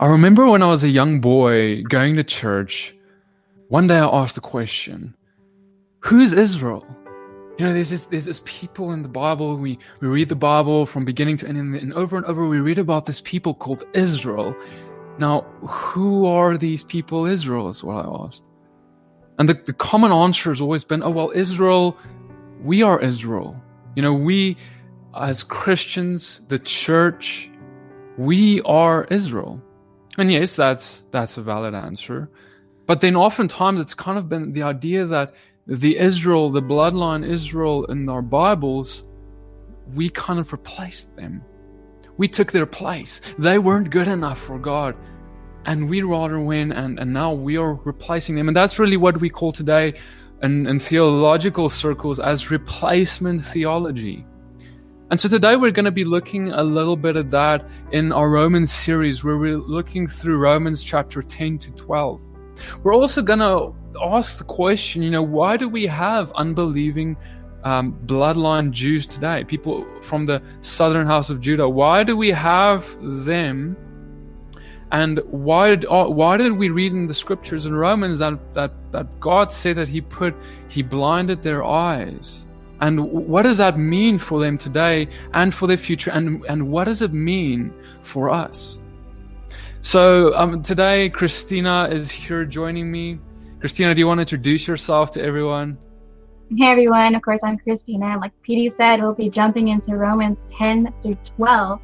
I remember when I was a young boy going to church, one day I asked the question, Who's Israel? You know, there's this, there's this people in the Bible. We, we read the Bible from beginning to end, and over and over we read about this people called Israel. Now, who are these people, Israel, is what I asked. And the, the common answer has always been, oh, well, Israel, we are Israel. You know, we as Christians, the church, we are Israel. And yes, that's that's a valid answer. But then oftentimes it's kind of been the idea that the Israel, the bloodline Israel in our Bibles, we kind of replaced them. We took their place. They weren't good enough for God. And we rather win, and, and now we are replacing them. And that's really what we call today in, in theological circles as replacement theology. And so today we're going to be looking a little bit at that in our Romans series where we're looking through Romans chapter 10 to 12. We're also going to ask the question, you know, why do we have unbelieving um, bloodline Jews today? People from the southern house of Judah. Why do we have them? And why did, uh, why did we read in the scriptures in Romans that, that, that God said that He put, He blinded their eyes? And what does that mean for them today and for their future? And, and what does it mean for us? So um, today, Christina is here joining me. Christina, do you want to introduce yourself to everyone? Hey everyone, of course, I'm Christina. Like PD said, we'll be jumping into Romans 10 through 12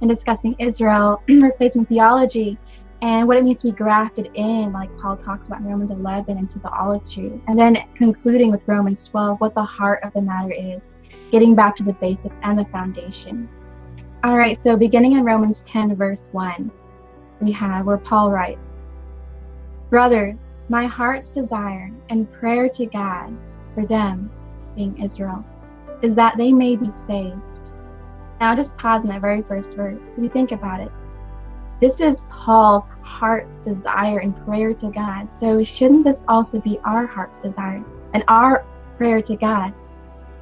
and discussing Israel replacement theology and what it means to be grafted in, like Paul talks about in Romans 11, into the olive tree. And then concluding with Romans 12, what the heart of the matter is, getting back to the basics and the foundation. All right, so beginning in Romans 10, verse 1, we have where Paul writes, Brothers, my heart's desire and prayer to God for them, being Israel, is that they may be saved. Now, just pause in that very first verse. You think about it, this is Paul's heart's desire and prayer to God. So, shouldn't this also be our heart's desire and our prayer to God?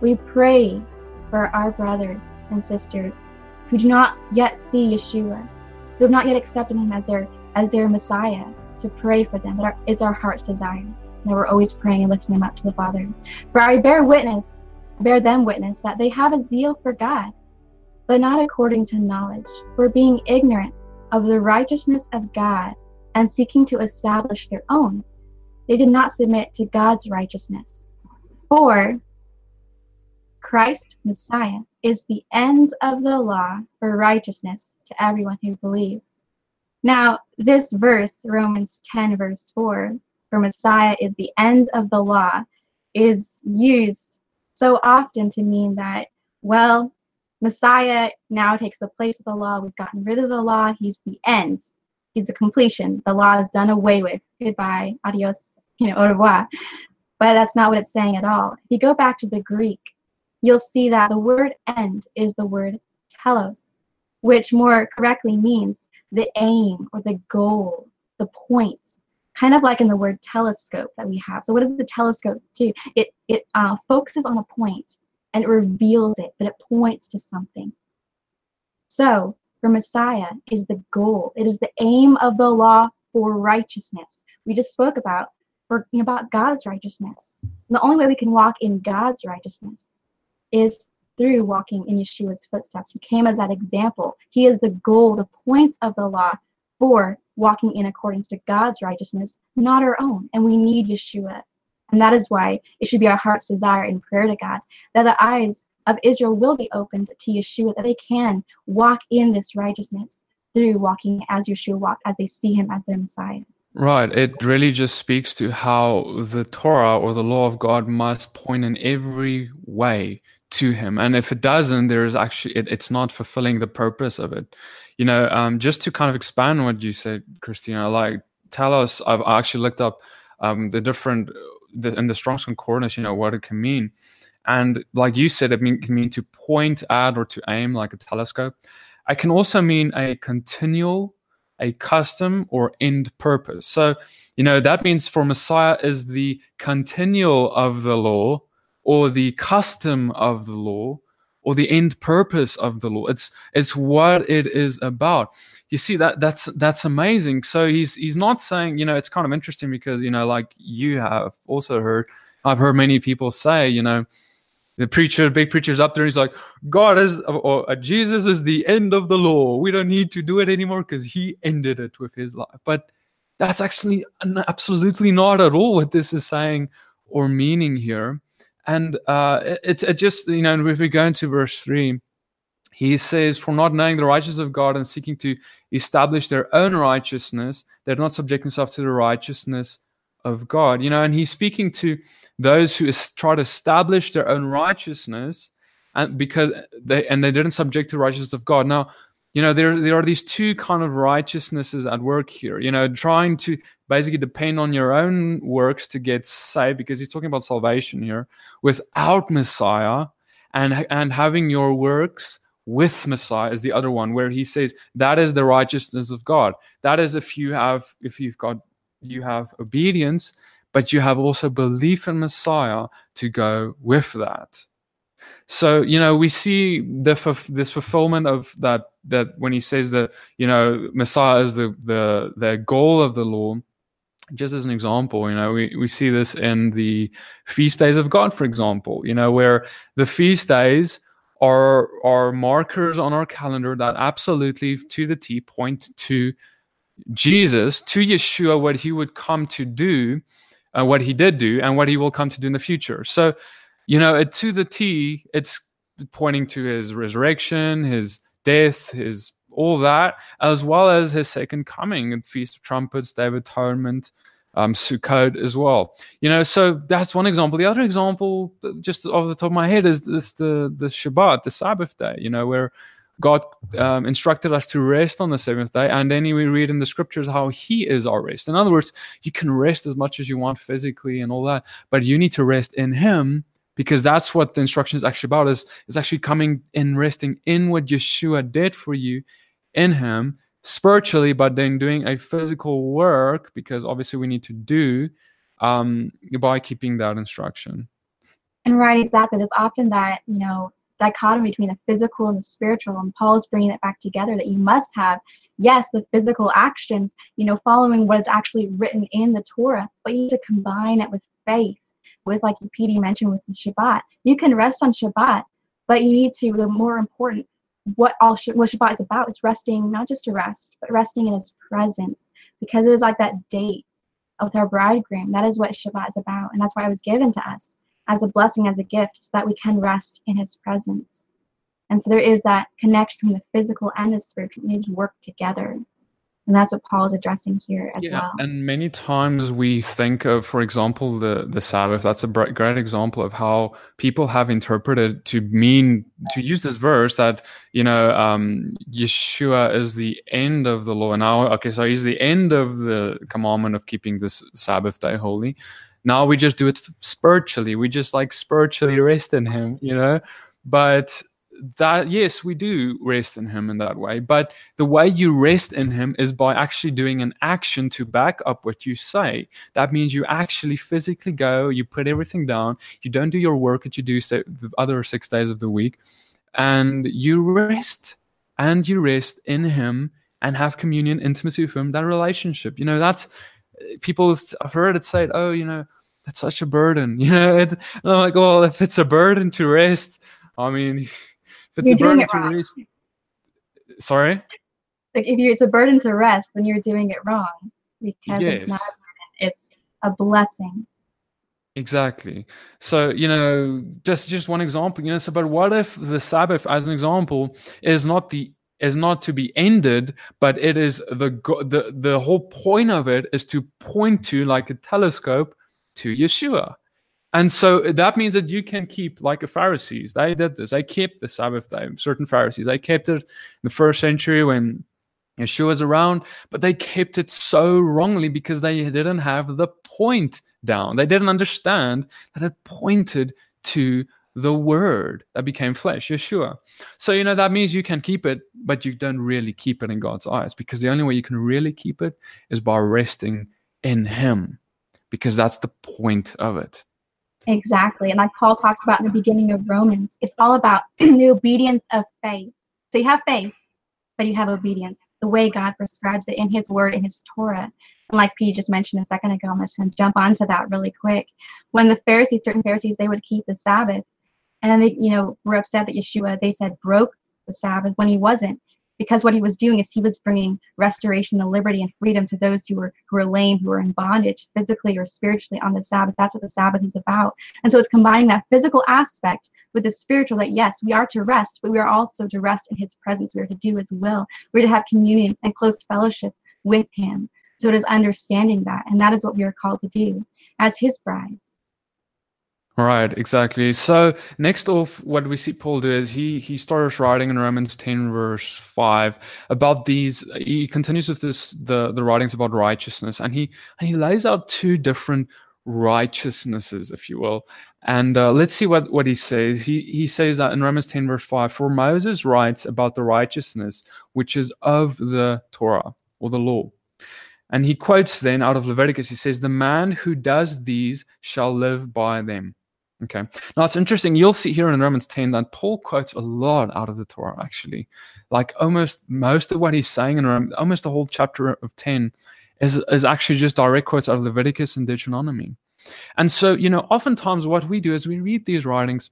We pray for our brothers and sisters who do not yet see Yeshua, who have not yet accepted him as their as their Messiah, to pray for them. That it's our heart's desire. That we're always praying and lifting them up to the Father. For I bear witness, bear them witness that they have a zeal for God, but not according to knowledge, for being ignorant of the righteousness of God and seeking to establish their own. They did not submit to God's righteousness. For Christ, Messiah, is the end of the law for righteousness to everyone who believes. Now, this verse, Romans 10, verse 4, for Messiah is the end of the law, is used so often to mean that, well, Messiah now takes the place of the law. We've gotten rid of the law. He's the end. He's the completion. The law is done away with. Goodbye. Adios. You know, au revoir. But that's not what it's saying at all. If you go back to the Greek, you'll see that the word end is the word telos, which more correctly means the aim or the goal, the point, kind of like in the word telescope that we have. So what does the telescope do? It it uh, focuses on a point and it reveals it, but it points to something. So, for Messiah is the goal. It is the aim of the law for righteousness. We just spoke about for, about God's righteousness. And the only way we can walk in God's righteousness is through walking in Yeshua's footsteps. He came as that example. He is the goal, the point of the law for walking in accordance to God's righteousness, not our own. And we need Yeshua and that is why it should be our heart's desire in prayer to God that the eyes of Israel will be opened to Yeshua, that they can walk in this righteousness through walking as Yeshua walked, as they see him as their Messiah. Right. It really just speaks to how the Torah or the law of God must point in every way to him. And if it doesn't, there is actually, it, it's not fulfilling the purpose of it. You know, um, just to kind of expand what you said, Christina, like tell us, I've actually looked up um, the different the, in the Strong's Concordance, you know, what it can mean. And like you said, it mean, can mean to point at or to aim like a telescope. It can also mean a continual, a custom, or end purpose. So, you know, that means for Messiah is the continual of the law, or the custom of the law, or the end purpose of the law. It's it's what it is about. You see that that's that's amazing. So he's he's not saying, you know, it's kind of interesting because, you know, like you have also heard, I've heard many people say, you know, the preacher, big preacher's up there. He's like, God is, or, uh, Jesus is the end of the law. We don't need to do it anymore because he ended it with his life. But that's actually absolutely not at all what this is saying or meaning here. And uh, it, it just, you know, and if we go into verse 3, he says, For not knowing the righteousness of God and seeking to establish their own righteousness, they're not subject themselves to the righteousness of God. You know, and he's speaking to those who try to establish their own righteousness and because they and they didn't subject to righteousness of God. Now, you know, there there are these two kind of righteousnesses at work here. You know, trying to basically depend on your own works to get saved, because he's talking about salvation here, without Messiah, and and having your works with Messiah is the other one, where he says that is the righteousness of God. That is if you have if you've got you have obedience but you have also belief in Messiah to go with that. So you know we see the this fulfillment of that that when he says that you know Messiah is the the the goal of the law. Just as an example, you know, we, we see this in the feast days of God, for example, you know, where the feast days are are markers on our calendar that absolutely to the T point to Jesus, to Yeshua, what he would come to do uh, what he did do and what he will come to do in the future. So, you know, to the T, it's pointing to his resurrection, his death, his all that, as well as his second coming and Feast of Trumpets, Day of Atonement, um, Sukkot as well. You know, so that's one example. The other example, just off the top of my head, is this the the Shabbat, the Sabbath day. You know, where God um, instructed us to rest on the seventh day, and then we read in the scriptures how He is our rest. In other words, you can rest as much as you want physically and all that, but you need to rest in Him because that's what the instruction is actually about. Is is actually coming and resting in what Yeshua did for you, in Him spiritually, but then doing a physical work because obviously we need to do um, by keeping that instruction. And right, exactly. There's often that you know dichotomy between the physical and the spiritual and paul is bringing it back together that you must have yes the physical actions you know following what is actually written in the torah but you need to combine it with faith with like pd mentioned with the shabbat you can rest on shabbat but you need to the more important what all what shabbat is about is resting not just to rest but resting in his presence because it is like that date with our bridegroom that is what shabbat is about and that's why it was given to us as a blessing, as a gift, so that we can rest in his presence. And so there is that connection between the physical and the spiritual. We need to work together. And that's what Paul is addressing here as yeah, well. And many times we think of, for example, the, the Sabbath. That's a great example of how people have interpreted to mean, to use this verse that, you know, um, Yeshua is the end of the law. And now, okay, so he's the end of the commandment of keeping this Sabbath day holy. Now we just do it spiritually. We just like spiritually rest in Him, you know. But that yes we do rest in him in that way but the way you rest in him is by actually doing an action to back up what you say that means you actually physically go you put everything down you don't do your work that you do the other six days of the week and you rest and you rest in him and have communion intimacy with him that relationship you know that's people i've heard it said oh you know that's such a burden. You know, it, I'm like, well, if it's a burden to rest, I mean, if it's you're a burden to rest, sorry. Like if you, it's a burden to rest when you're doing it wrong, because yes. it's not a burden; it's a blessing. Exactly. So you know, just just one example. You know, so but what if the Sabbath, as an example, is not the is not to be ended, but it is the the the whole point of it is to point to like a telescope to Yeshua. And so that means that you can keep like the Pharisees. They did this. They kept the Sabbath day. Certain Pharisees. They kept it in the first century when Yeshua was around, but they kept it so wrongly because they didn't have the point down. They didn't understand that it pointed to the word that became flesh, Yeshua. So, you know, that means you can keep it, but you don't really keep it in God's eyes because the only way you can really keep it is by resting in Him because that's the point of it. Exactly. And like Paul talks about in the beginning of Romans, it's all about the obedience of faith. So you have faith, but you have obedience, the way God prescribes it in his word, in his Torah. And like P just mentioned a second ago, I'm just going to jump onto that really quick. When the Pharisees, certain Pharisees, they would keep the Sabbath. And then they, you know, were upset that Yeshua, they said, broke the Sabbath when he wasn't because what he was doing is he was bringing restoration and liberty and freedom to those who were who were lame who were in bondage physically or spiritually on the sabbath. That's what the sabbath is about. And so it's combining that physical aspect with the spiritual that yes we are to rest but we are also to rest in his presence. We are to do his will. We're to have communion and close fellowship with him. So it is understanding that and that is what we are called to do as his bride Right, exactly. So next off, what we see Paul do is he he starts writing in Romans ten verse five about these. He continues with this the the writings about righteousness, and he and he lays out two different righteousnesses, if you will. And uh, let's see what what he says. He he says that in Romans ten verse five, for Moses writes about the righteousness which is of the Torah or the law. And he quotes then out of Leviticus, he says, The man who does these shall live by them. Okay. Now it's interesting. You'll see here in Romans 10 that Paul quotes a lot out of the Torah, actually. Like almost most of what he's saying in Romans, almost the whole chapter of 10 is, is actually just direct quotes out of Leviticus and Deuteronomy. And so, you know, oftentimes what we do is we read these writings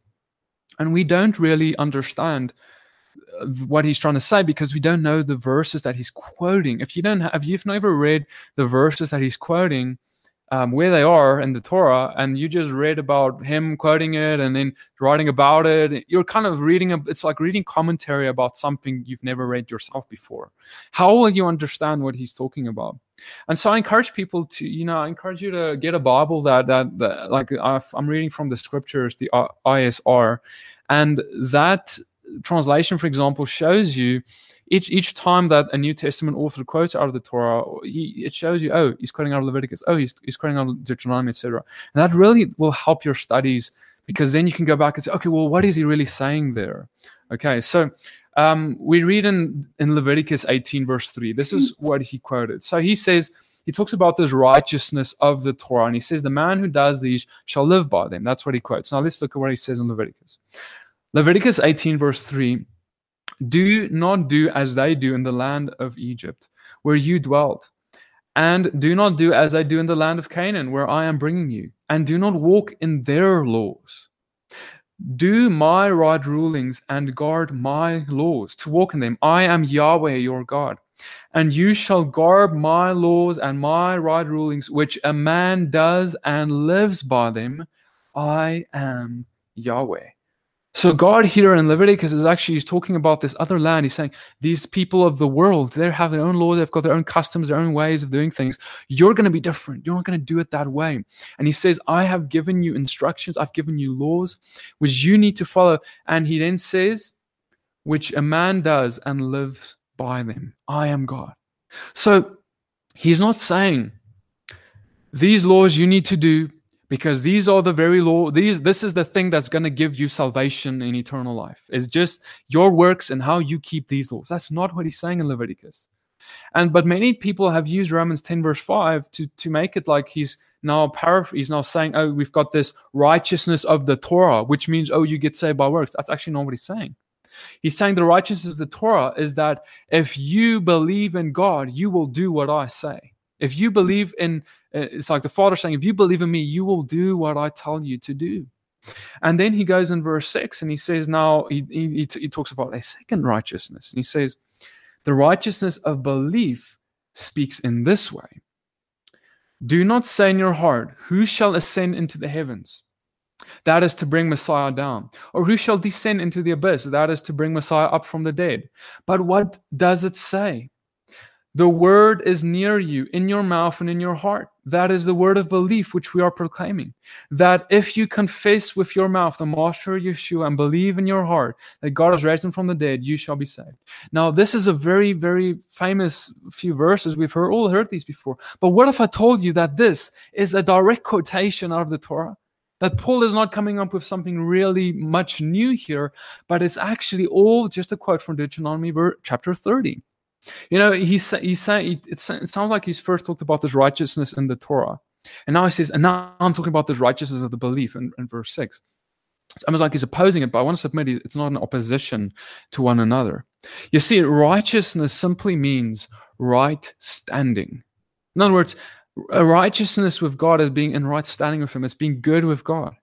and we don't really understand uh, what he's trying to say because we don't know the verses that he's quoting. If you don't have, if you've never read the verses that he's quoting, um, where they are in the Torah, and you just read about him quoting it and then writing about it. You're kind of reading a, it's like reading commentary about something you've never read yourself before. How will you understand what he's talking about? And so I encourage people to, you know, I encourage you to get a Bible that that, that like i am reading from the scriptures, the ISR, and that translation, for example, shows you each each time that a New Testament author quotes out of the Torah, he, it shows you, oh, he's quoting out of Leviticus, oh, he's, he's quoting out of Deuteronomy, etc. And that really will help your studies because then you can go back and say, okay, well, what is he really saying there? Okay, so um, we read in, in Leviticus 18, verse 3. This is what he quoted. So he says, he talks about this righteousness of the Torah, and he says, The man who does these shall live by them. That's what he quotes. Now let's look at what he says in Leviticus. Leviticus 18, verse 3 do not do as they do in the land of Egypt, where you dwelt. And do not do as I do in the land of Canaan, where I am bringing you. And do not walk in their laws. Do my right rulings and guard my laws, to walk in them. I am Yahweh your God. And you shall guard my laws and my right rulings, which a man does and lives by them. I am Yahweh. So God here in Leviticus is actually he's talking about this other land. He's saying these people of the world, they have their own laws, they've got their own customs, their own ways of doing things. You're going to be different. You're not going to do it that way. And he says, I have given you instructions, I've given you laws which you need to follow. And he then says, which a man does and lives by them. I am God. So he's not saying these laws you need to do because these are the very law these this is the thing that's going to give you salvation in eternal life. It's just your works and how you keep these laws. That's not what he's saying in leviticus. And but many people have used romans 10 verse 5 to to make it like he's now paraph- he's now saying oh we've got this righteousness of the torah which means oh you get saved by works. That's actually not what he's saying. He's saying the righteousness of the torah is that if you believe in god you will do what i say. If you believe in Uh, it's like the Father saying, If you believe in me, you will do what I tell you to do. And then he goes in verse 6 and he says, Now he, he, he talks about a second righteousness. And he says, The righteousness of belief speaks in this way Do not say in your heart, Who shall ascend into the heavens? That is to bring Messiah down. Or who shall descend into the abyss? That is to bring Messiah up from the dead. But what does it say? The word is near you, in your mouth and in your heart. That is the word of belief which we are proclaiming. That if you confess with your mouth the Master Yeshua and believe in your heart that God has raised him from the dead, you shall be saved. Now, this is a very, very famous few verses. We've heard, all heard these before. But what if I told you that this is a direct quotation out of the Torah? That Paul is not coming up with something really much new here, but it's actually all just a quote from Deuteronomy chapter 30. You know, he's he's saying it sounds like he's first talked about this righteousness in the Torah, And now he says, and now I'm talking about this righteousness of the belief in, in verse 6. It's almost like he's opposing it, but I want to submit it's not an opposition to one another. You see, righteousness simply means right standing. In other words, a righteousness with God is being in right standing with Him, it's being good with God.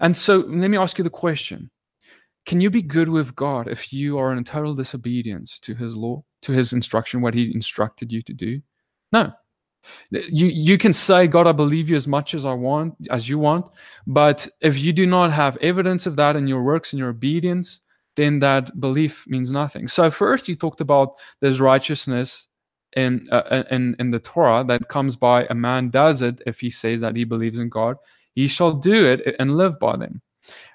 And so let me ask you the question Can you be good with God if you are in total disobedience to His law, to His instruction, what He instructed you to do? No. You you can say, God, I believe you as much as I want, as you want, but if you do not have evidence of that in your works and your obedience, then that belief means nothing. So first, you talked about there's righteousness in uh, in in the Torah that comes by a man does it if he says that he believes in God, he shall do it and live by them.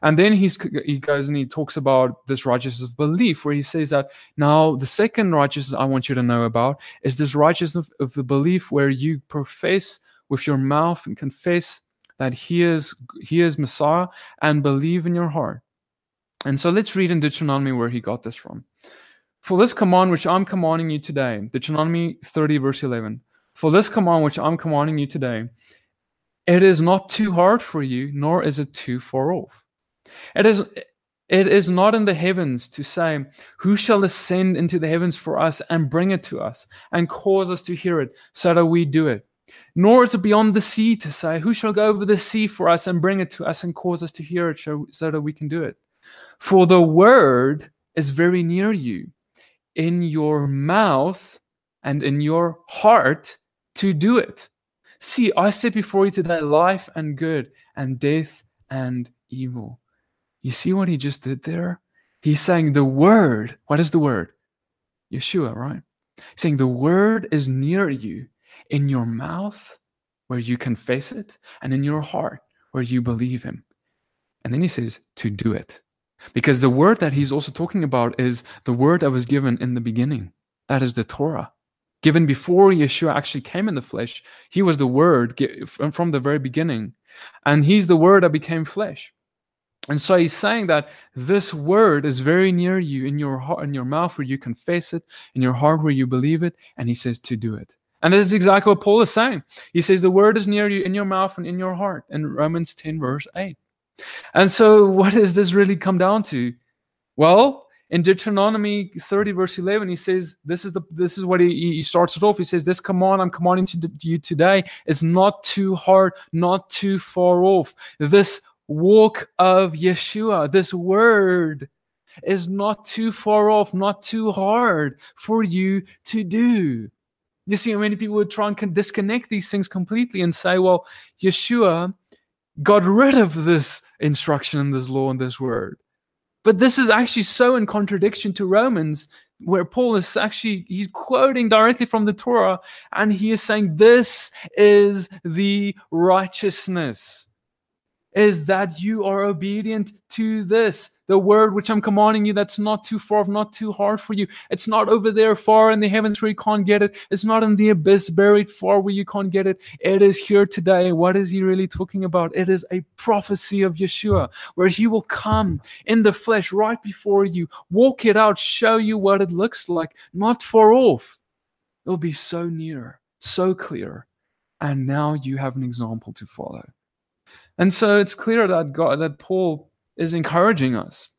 And then he's, he goes and he talks about this righteousness of belief, where he says that now the second righteousness I want you to know about is this righteousness of, of the belief where you profess with your mouth and confess that he is he is Messiah and believe in your heart. And so let's read in Deuteronomy where he got this from. For this command which I'm commanding you today, Deuteronomy 30, verse 11. For this command which I'm commanding you today, it is not too hard for you, nor is it too far off. It is it is not in the heavens to say, Who shall ascend into the heavens for us and bring it to us and cause us to hear it, so that we do it? Nor is it beyond the sea to say, Who shall go over the sea for us and bring it to us and cause us to hear it, so that we can do it? For the word is very near you, in your mouth and in your heart to do it. See, I set before you today life and good, and death and evil. You see what he just did there? He's saying the word. What is the word? Yeshua, right? He's saying the word is near you in your mouth where you confess it, and in your heart where you believe him. And then he says to do it. Because the word that he's also talking about is the word that was given in the beginning. That is the Torah given before Yeshua actually came in the flesh. He was the Word from the very beginning, and He's the Word that became flesh. And so he's saying that this word is very near you in your heart, in your mouth where you confess it, in your heart where you believe it, and he says to do it. And this is exactly what Paul is saying. He says the word is near you in your mouth and in your heart in Romans 10, verse 8. And so, what does this really come down to? Well, in Deuteronomy 30, verse 11, he says, This is the this is what he, he starts it off. He says, This command I'm commanding to, you today is not too hard, not too far off. This walk of Yeshua, this word is not too far off, not too hard for you to do. You see, many people would try and disconnect these things completely and say, well, Yeshua got rid of this instruction and this law and this word. But this is actually so in contradiction to Romans, where Paul is actually he's quoting directly from the Torah, and he is saying, This is the righteousness is that you are obedient to this, the word which I'm commanding you, that's not too far, not too hard for you. It's not over there far in the heavens where you can't get it. It's not in the abyss buried far where you can't get it. It is here today. What is he really talking about? It is a prophecy of Yeshua, where he will come in the flesh right before you, walk it out, show you what it looks like, not far off. It'll be so near, so clear. And now you have an example to follow. And so it's clear that God, that Paul is encouraging us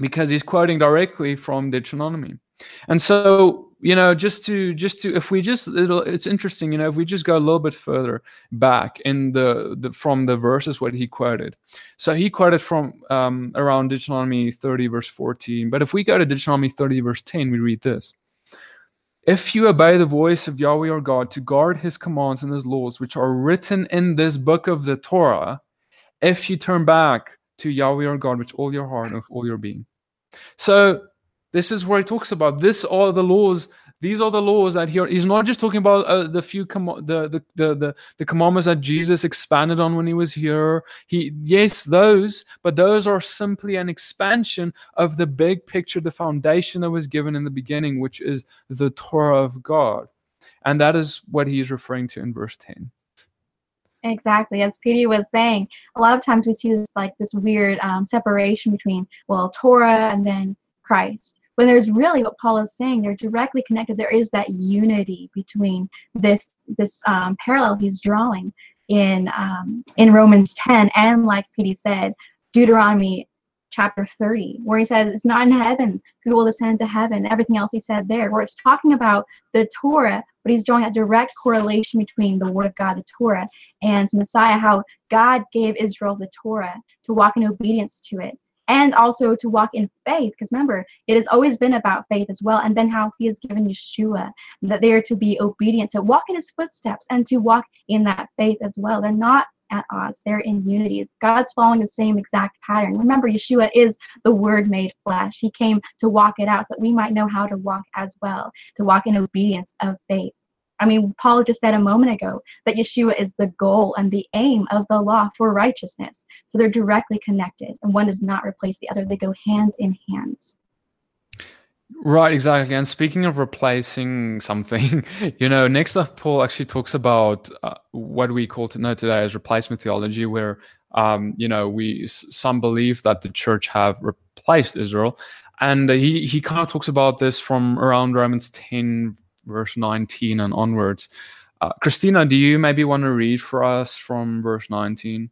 because he's quoting directly from Deuteronomy. And so, you know, just to just to if we just it'll, it's interesting, you know, if we just go a little bit further back in the, the from the verses what he quoted. So he quoted from um, around Deuteronomy 30 verse 14. But if we go to Deuteronomy 30 verse 10, we read this. If you obey the voice of Yahweh your God to guard his commands and his laws, which are written in this book of the Torah, if you turn back to Yahweh your God with all your heart and with all your being. So this is where he talks about this are the laws. These are the laws that here he's not just talking about uh, the few com- the, the, the the the commandments that Jesus expanded on when he was here. He yes those, but those are simply an expansion of the big picture, the foundation that was given in the beginning, which is the Torah of God, and that is what he is referring to in verse ten. Exactly, as Petey was saying, a lot of times we see this like this weird um, separation between well Torah and then Christ. When there's really what Paul is saying, they're directly connected. There is that unity between this this um, parallel he's drawing. in um, in Romans 10, and like Petey said, Deuteronomy chapter 30, where he says it's not in heaven who will ascend to heaven. Everything else he said there, where it's talking about the Torah, but he's drawing a direct correlation between the Word of God, the Torah, and Messiah, how God gave Israel the Torah to walk in obedience to it and also to walk in faith because remember it has always been about faith as well and then how he has given yeshua that they are to be obedient to walk in his footsteps and to walk in that faith as well they're not at odds they're in unity it's god's following the same exact pattern remember yeshua is the word made flesh he came to walk it out so that we might know how to walk as well to walk in obedience of faith I mean, Paul just said a moment ago that Yeshua is the goal and the aim of the law for righteousness. So they're directly connected, and one does not replace the other. They go hands in hands. Right, exactly. And speaking of replacing something, you know, next up, Paul actually talks about uh, what we call to know today as replacement theology, where, um, you know, we some believe that the church have replaced Israel, and he he kind of talks about this from around Romans ten verse 19 and onwards. Uh, Christina, do you maybe want to read for us from verse 19?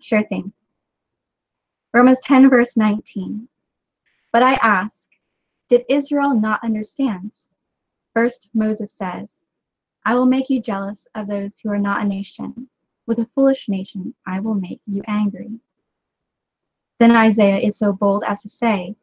Sure thing. Romans 10, verse 19. But I ask, did Israel not understand? First, Moses says, I will make you jealous of those who are not a nation. With a foolish nation, I will make you angry. Then Isaiah is so bold as to say,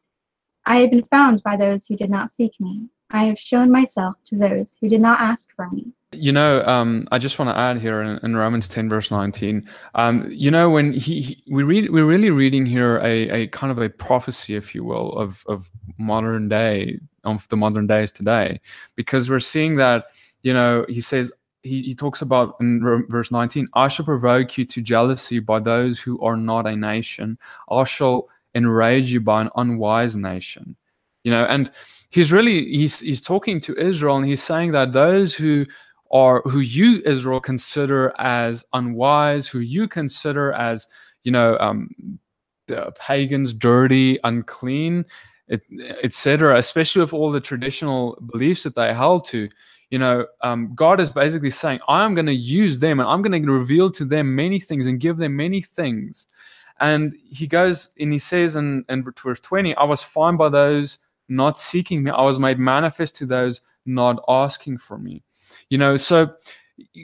I have been found by those who did not seek me. I have shown myself to those who did not ask for me. You know, um, I just want to add here in, in Romans 10, verse 19. Um, you know, when he, he, we read, we're really reading here a, a kind of a prophecy, if you will, of, of modern day, of the modern days today, because we're seeing that, you know, he says, he, he talks about in verse 19, I shall provoke you to jealousy by those who are not a nation. I shall enrage you by an unwise nation. You know, and he's really he's he's talking to Israel and he's saying that those who are who you Israel consider as unwise, who you consider as you know um, pagans, dirty, unclean, etc. Especially with all the traditional beliefs that they held to, you know, um, God is basically saying, I am going to use them and I'm going to reveal to them many things and give them many things. And he goes and he says in, in verse 20, I was fined by those not seeking me. I was made manifest to those not asking for me. You know, so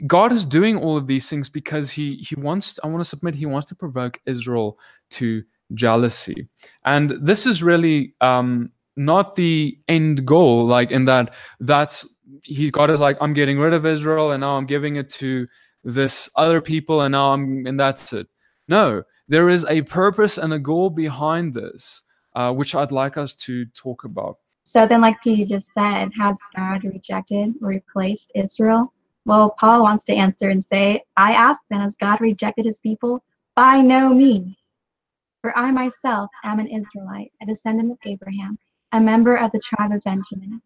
God is doing all of these things because he he wants I want to submit he wants to provoke Israel to jealousy. And this is really um not the end goal like in that that's he God is like I'm getting rid of Israel and now I'm giving it to this other people and now I'm and that's it. No, there is a purpose and a goal behind this uh, which I'd like us to talk about. So then, like Petey just said, has God rejected or replaced Israel? Well, Paul wants to answer and say, I ask then, has God rejected his people? By no means. For I myself am an Israelite, a descendant of Abraham, a member of the tribe of Benjamin.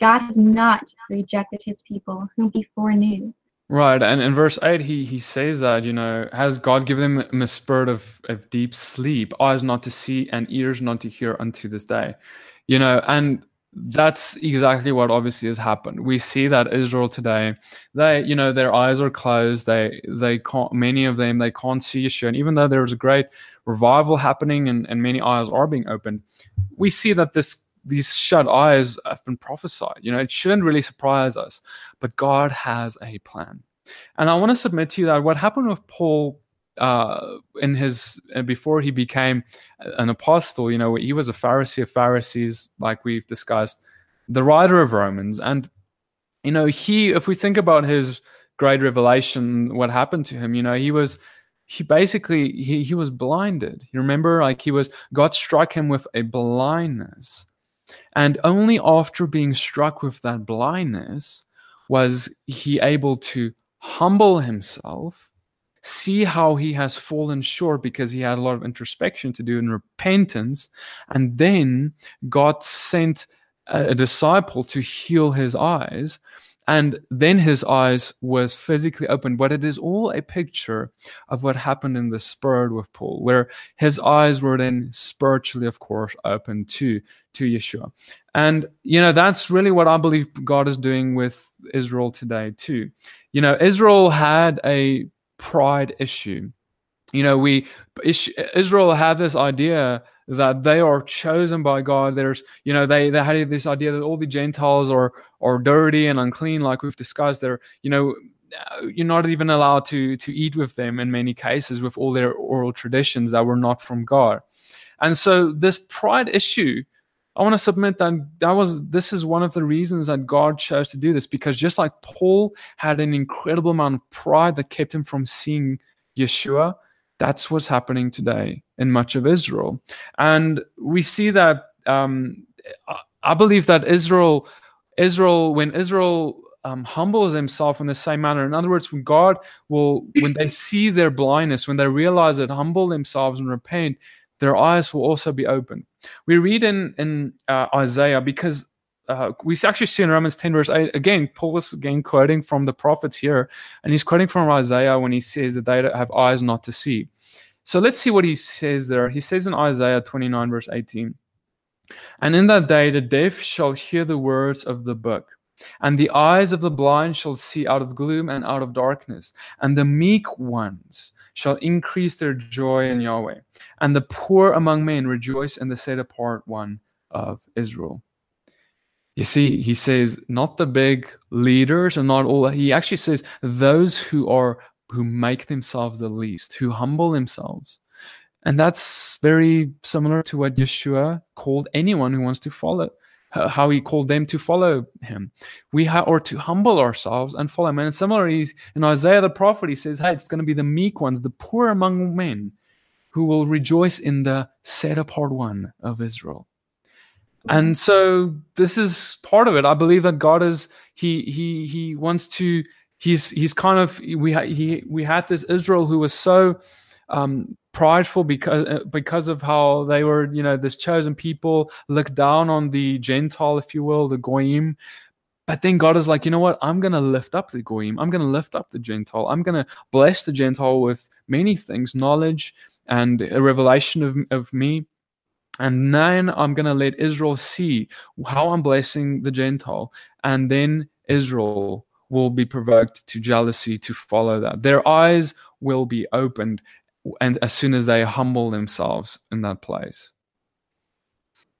God has not rejected his people, whom he foreknew. Right, and in verse eight, he he says that you know, has God given them a spirit of of deep sleep, eyes not to see and ears not to hear unto this day, you know, and that's exactly what obviously has happened. We see that Israel today, they you know, their eyes are closed. They they can't. Many of them they can't see Yeshua, and even though there is a great revival happening and and many eyes are being opened, we see that this these shut eyes have been prophesied. You know, it shouldn't really surprise us, but God has a plan. And I want to submit to you that what happened with Paul uh, in his uh, before he became an apostle, you know, he was a Pharisee of Pharisees, like we've discussed, the writer of Romans, and you know, he, if we think about his great revelation, what happened to him, you know, he was he basically he, he was blinded. You remember like he was god struck him with a blindness. And only after being struck with that blindness was he able to humble himself, see how he has fallen short because he had a lot of introspection to do and repentance. And then God sent a, a disciple to heal his eyes. And then his eyes was physically opened but it is all a picture of what happened in the spirit with paul where his eyes were then spiritually of course open to to yeshua. And you know that's really what i believe god is doing with israel today too. You know israel had a pride issue. You know we israel had this idea that they are chosen by God. There's, you know, they they had this idea that all the Gentiles are are dirty and unclean, like we've discussed. They're, you know, uh, you're not even allowed to to eat with them in many cases with all their oral traditions that were not from God. And so this pride issue, I want to submit that that was this is one of the reasons that God chose to do this because just like Paul had an incredible amount of pride that kept him from seeing Yeshua, that's what's happening today in much of Israel. And we see that um, I believe that Israel, Israel, when Israel um, humbles himself in the same manner. In other words, when God will, when they see their blindness, when they realize it, humble themselves and repent, their eyes will also be opened. We read in in uh, Isaiah because uh, we actually see in Romans 10 verse 8 again Paul is again quoting from the prophets here and he's quoting from Isaiah when he says that they have eyes not to see. So let's see what he says there. He says in Isaiah 29 verse 18 And in that day the deaf shall hear the words of the book and the eyes of the blind shall see out of gloom and out of darkness and the meek ones shall increase their joy in Yahweh and the poor among men rejoice in the set apart one of Israel. You see, he says not the big leaders and not all. He actually says those who are who make themselves the least, who humble themselves. And that's very similar to what Yeshua called anyone who wants to follow, how he called them to follow him. We or to humble ourselves and follow him. And similarly, in Isaiah the prophet, he says, hey, it's going to be the meek ones, the poor among men, who will rejoice in the set apart one of Israel and so this is part of it i believe that god is he he he wants to he's he's kind of we he we had this israel who was so um, prideful because uh, because of how they were you know this chosen people looked down on the gentile if you will the goyim but then God is like, you know what? I'm going to lift up the Goyim. I'm going to lift up the Gentile. I'm going to bless the Gentile with many things, knowledge and a revelation of, of me. And then I'm going to let Israel see how I'm blessing the Gentile. And then Israel will be provoked to jealousy to follow that. Their eyes will be opened and as soon as they humble themselves in that place.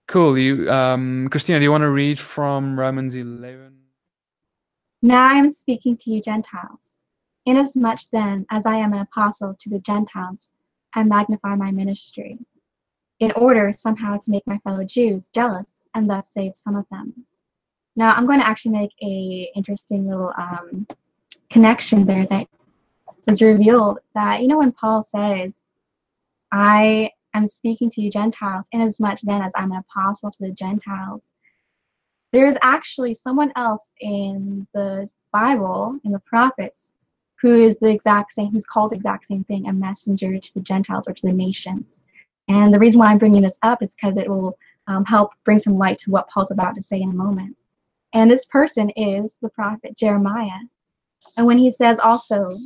Cool. You, um, Christina, do you want to read from Romans 11? Now I am speaking to you, Gentiles. Inasmuch then as I am an apostle to the Gentiles, I magnify my ministry in order somehow to make my fellow Jews jealous and thus save some of them. Now, I'm going to actually make a interesting little um, connection there that was revealed that, you know, when Paul says, I am speaking to you Gentiles, inasmuch then as I'm an apostle to the Gentiles, there's actually someone else in the Bible, in the prophets, who is the exact same, who's called the exact same thing, a messenger to the Gentiles or to the nations. And the reason why I'm bringing this up is because it will um, help bring some light to what Paul's about to say in a moment. And this person is the prophet Jeremiah. And when he says also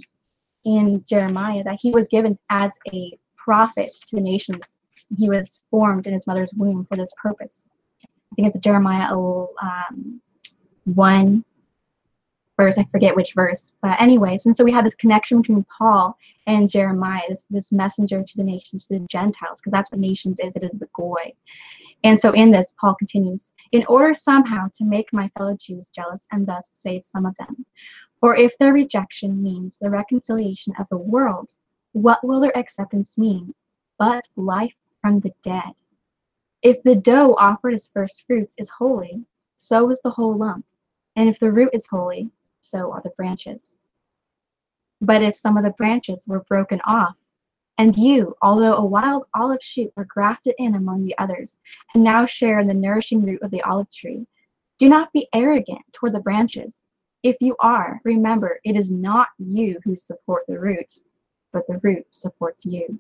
in Jeremiah that he was given as a prophet to the nations, he was formed in his mother's womb for this purpose. I think it's Jeremiah um, 1 verse. I forget which verse. But anyways, and so we have this connection between Paul and Jeremiah, this, this messenger to the nations, to the Gentiles, because that's what nations is. It is the goy. And so in this, Paul continues, in order somehow to make my fellow Jews jealous and thus save some of them. For if their rejection means the reconciliation of the world, what will their acceptance mean? But life from the dead. If the dough offered as first fruits is holy, so is the whole lump. And if the root is holy, so are the branches. But if some of the branches were broken off, and you, although a wild olive shoot, were grafted in among the others, and now share in the nourishing root of the olive tree, do not be arrogant toward the branches. If you are, remember it is not you who support the root, but the root supports you.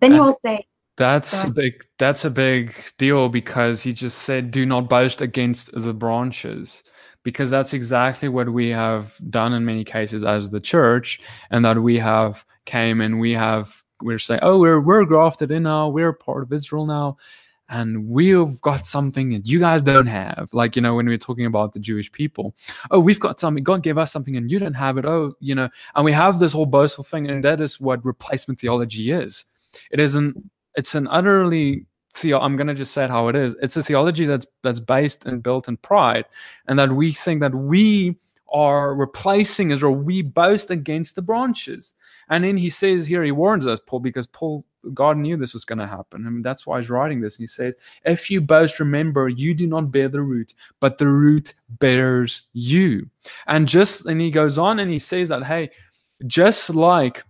Then you will say, that's a big that's a big deal because he just said do not boast against the branches because that's exactly what we have done in many cases as the church and that we have came and we have we're saying oh we're we're grafted in now. We're part of israel now. And we've got something that you guys don't have. Like you know when we're talking about the jewish people oh we've got something god gave us something and you don't have it. Oh you know and we have this whole boastful thing and that is what replacement theology is. It isn't it's an utterly theo i'm going to just say it how it is. It's a theology that's that's based and built in pride and that we think that we are replacing israel. We boast against the branches and then he says here he warns us paul because paul god knew this was going to happen and that's why he's writing this and he says if you boast remember you do not bear the root but the root bears you and just and he goes on and he says that hey just like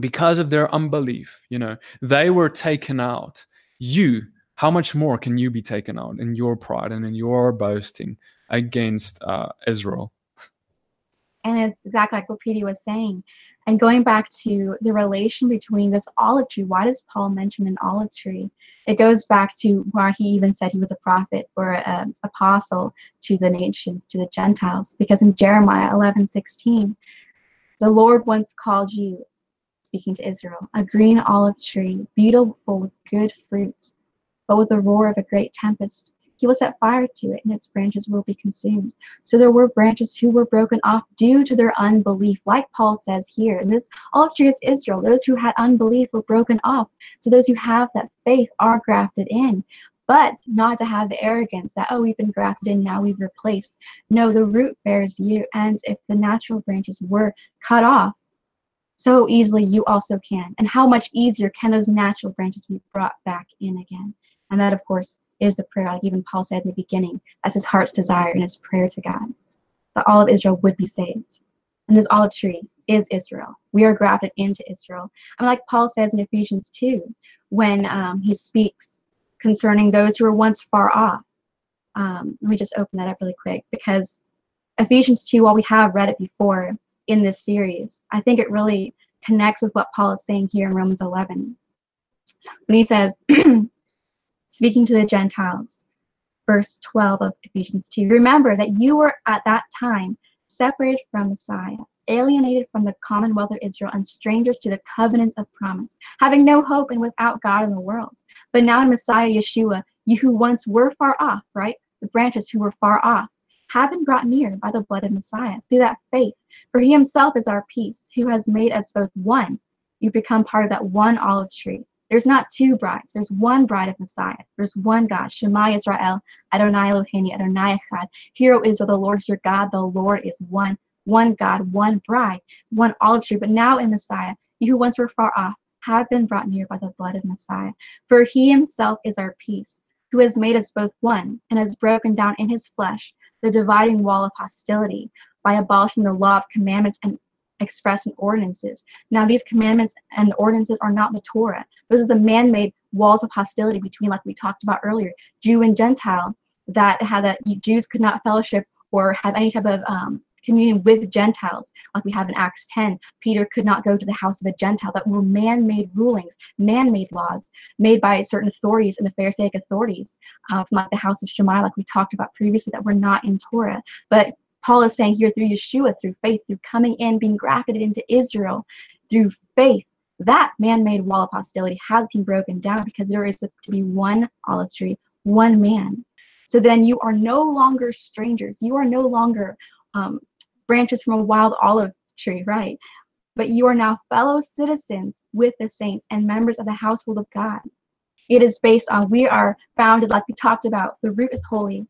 because of their unbelief you know they were taken out you, how much more can you be taken out in your pride and in your boasting against uh, Israel? And it's exactly like what Petey was saying. And going back to the relation between this olive tree, why does Paul mention an olive tree? It goes back to why he even said he was a prophet or an um, apostle to the nations, to the Gentiles. Because in Jeremiah 11 16, the Lord once called you speaking to Israel, a green olive tree, beautiful with good fruits, but with the roar of a great tempest. He will set fire to it, and its branches will be consumed. So there were branches who were broken off due to their unbelief, like Paul says here. And this olive tree is Israel. Those who had unbelief were broken off. So those who have that faith are grafted in but not to have the arrogance that, oh, we've been grafted in, now we've replaced. No, the root bears you. And if the natural branches were cut off, so easily you also can. And how much easier can those natural branches be brought back in again? And that, of course, is the prayer, like even Paul said in the beginning. That's his heart's desire and his prayer to God, that all of Israel would be saved. And this olive tree is Israel. We are grafted into Israel. I and like Paul says in Ephesians 2, when um, he speaks concerning those who were once far off. Um, let me just open that up really quick because Ephesians 2, while we have read it before, in this series. I think it really connects with what Paul is saying here in Romans 11. When he says, speaking to the Gentiles, verse 12 of Ephesians 2, remember that you were at that time separated from Messiah, alienated from the commonwealth of Israel, and strangers to the covenants of promise, having no hope and without God in the world. But now in Messiah Yeshua, you who once were far off, right? The branches who were far off, have been brought near by the blood of Messiah through that faith for he himself is our peace, who has made us both one. You become part of that one olive tree. There's not two brides. There's one bride of Messiah. There's one God. Shema Israel, Adonai Eloheinu, Adonai Echad. Hero Israel, the Lord is your God. The Lord is one. One God, one bride, one olive tree. But now in Messiah, you who once were far off have been brought near by the blood of Messiah. For he himself is our peace, who has made us both one and has broken down in his flesh the dividing wall of hostility by abolishing the law of commandments and express in ordinances. Now, these commandments and ordinances are not the Torah. Those are the man made walls of hostility between, like we talked about earlier, Jew and Gentile, that had that Jews could not fellowship or have any type of um, communion with Gentiles, like we have in Acts 10. Peter could not go to the house of a Gentile. That were man made rulings, man made laws made by certain authorities and the Pharisaic authorities, uh, from like the house of Shammai, like we talked about previously, that were not in Torah. But Paul is saying here through Yeshua, through faith, through coming in, being grafted into Israel, through faith, that man made wall of hostility has been broken down because there is to be one olive tree, one man. So then you are no longer strangers. You are no longer um, branches from a wild olive tree, right? But you are now fellow citizens with the saints and members of the household of God. It is based on we are founded, like we talked about, the root is holy.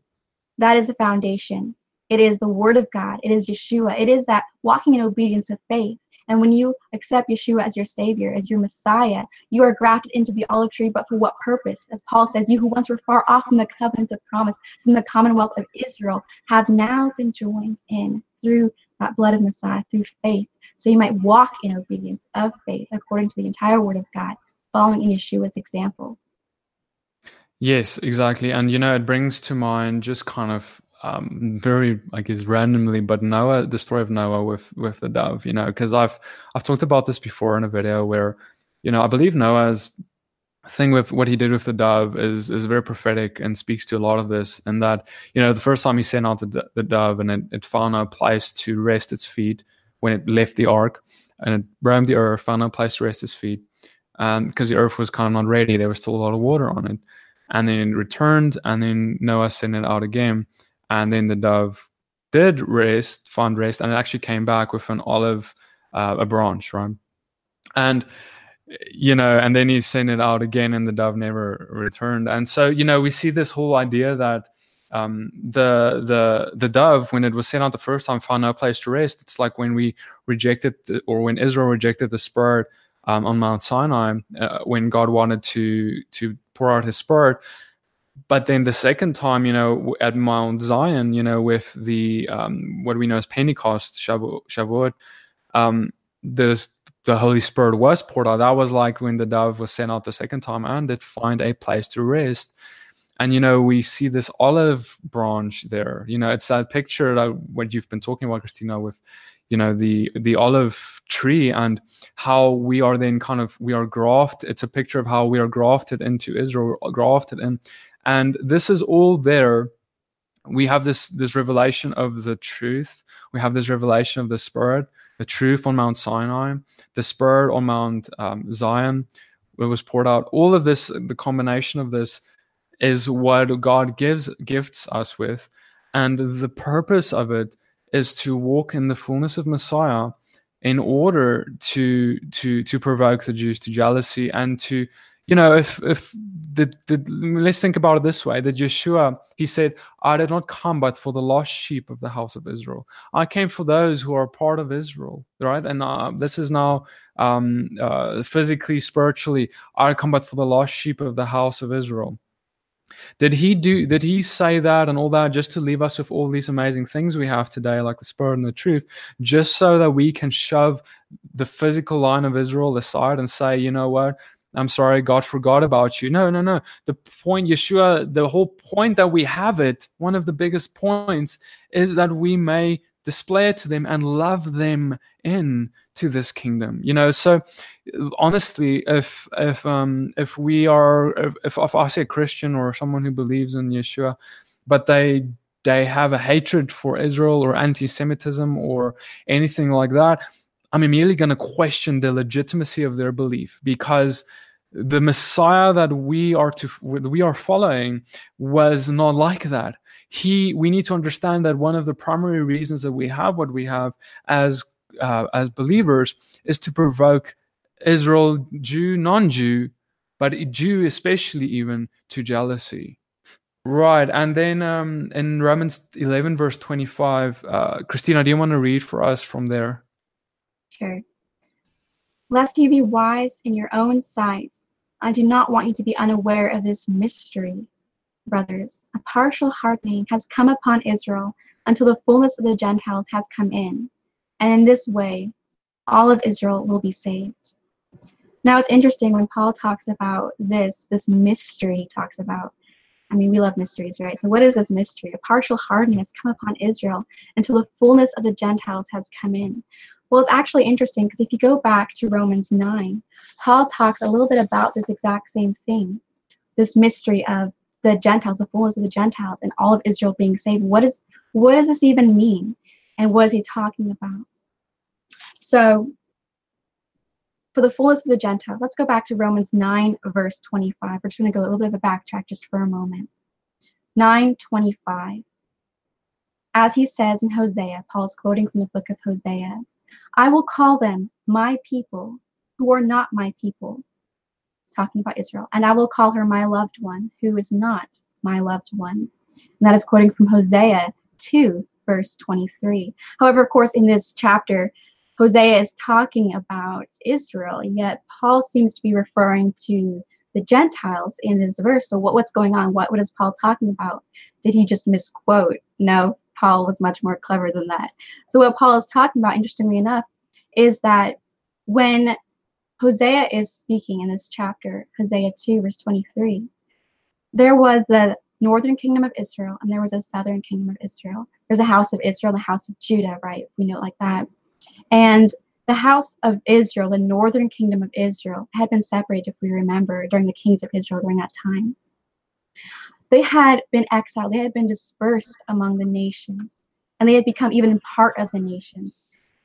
That is the foundation. It is the word of God. It is Yeshua. It is that walking in obedience of faith. And when you accept Yeshua as your Savior, as your Messiah, you are grafted into the olive tree, but for what purpose? As Paul says, you who once were far off from the covenants of promise, from the commonwealth of Israel, have now been joined in through that blood of Messiah, through faith. So you might walk in obedience of faith according to the entire word of God, following in Yeshua's example. Yes, exactly. And you know, it brings to mind just kind of um, very I guess randomly, but Noah, the story of Noah with with the dove, you know, because I've I've talked about this before in a video where, you know, I believe Noah's thing with what he did with the dove is is very prophetic and speaks to a lot of this. And that you know the first time he sent out the, the dove and it, it found a place to rest its feet when it left the ark, and it roamed the earth, found no place to rest its feet, and because the earth was kind of not ready, there was still a lot of water on it. And then it returned, and then Noah sent it out again, and then the dove did rest, found rest, and it actually came back with an olive, uh, a branch, right? And you know, and then he sent it out again, and the dove never returned. And so, you know, we see this whole idea that um, the the the dove, when it was sent out the first time, found no place to rest. It's like when we rejected, the, or when Israel rejected the Spirit um, on Mount Sinai, uh, when God wanted to to pour out His Spirit. But then the second time, you know, at Mount Zion, you know, with the um, what we know as Pentecost, Shavuot, um, the the Holy Spirit was poured out. That was like when the dove was sent out the second time and did find a place to rest. And you know, we see this olive branch there. You know, it's that picture that what you've been talking about, Christina, with you know the the olive tree and how we are then kind of we are grafted. It's a picture of how we are grafted into Israel, grafted in, and this is all there. We have this this revelation of the truth. We have this revelation of the Spirit the truth on Mount Sinai, the Spirit on Mount um, Zion, it was poured out. All of this, the combination of this, is what God gives gifts us with, and the purpose of it is to walk in the fullness of Messiah in order to to to provoke the Jews to jealousy and to you know, if if the, the let's think about it this way: that Yeshua he said, "I did not come but for the lost sheep of the house of Israel. I came for those who are part of Israel." Right, and uh, this is now um, uh, physically, spiritually. I come but for the lost sheep of the house of Israel. Did he do? Did he say that and all that just to leave us with all these amazing things we have today, like the Spirit and the truth, just so that we can shove the physical line of Israel aside and say, you know what? I'm sorry, God forgot about you. No, no, no. The point, Yeshua, the whole point that we have it, one of the biggest points is that we may display it to them and love them in to this kingdom. You know, so honestly, if if um if we are if, if, I say a Christian or someone who believes in Yeshua, but they they have a hatred for Israel or anti-Semitism or anything like that, I'm immediately going to question the legitimacy of their belief because the Messiah that we are to we are following was not like that. He we need to understand that one of the primary reasons that we have what we have as uh, as believers is to provoke Israel, Jew, non-Jew, but Jew especially even to jealousy. Right, and then um, in Romans 11 verse 25, uh, Christina, do you want to read for us from there? Lest you be wise in your own sight, I do not want you to be unaware of this mystery, brothers. A partial hardening has come upon Israel until the fullness of the Gentiles has come in. And in this way, all of Israel will be saved. Now it's interesting when Paul talks about this, this mystery He talks about. I mean, we love mysteries, right? So, what is this mystery? A partial hardening has come upon Israel until the fullness of the Gentiles has come in. Well, it's actually interesting because if you go back to Romans 9, Paul talks a little bit about this exact same thing this mystery of the Gentiles, the fullness of the Gentiles, and all of Israel being saved. What is what does this even mean? And what is he talking about? So, for the fullness of the Gentiles, let's go back to Romans 9, verse 25. We're just going to go a little bit of a backtrack just for a moment. 925. As he says in Hosea, Paul's quoting from the book of Hosea, I will call them my people who are not my people. Talking about Israel. And I will call her my loved one who is not my loved one. And that is quoting from Hosea 2, verse 23. However, of course, in this chapter, Hosea is talking about Israel, yet Paul seems to be referring to the Gentiles in this verse. So, what, what's going on? What, what is Paul talking about? Did he just misquote? No, Paul was much more clever than that. So, what Paul is talking about, interestingly enough, is that when Hosea is speaking in this chapter, Hosea 2, verse 23, there was the northern kingdom of Israel and there was a southern kingdom of Israel. There's a house of Israel, the house of Judah, right? We know it like that. And The house of Israel, the northern kingdom of Israel, had been separated, if we remember, during the kings of Israel during that time. They had been exiled, they had been dispersed among the nations, and they had become even part of the nations,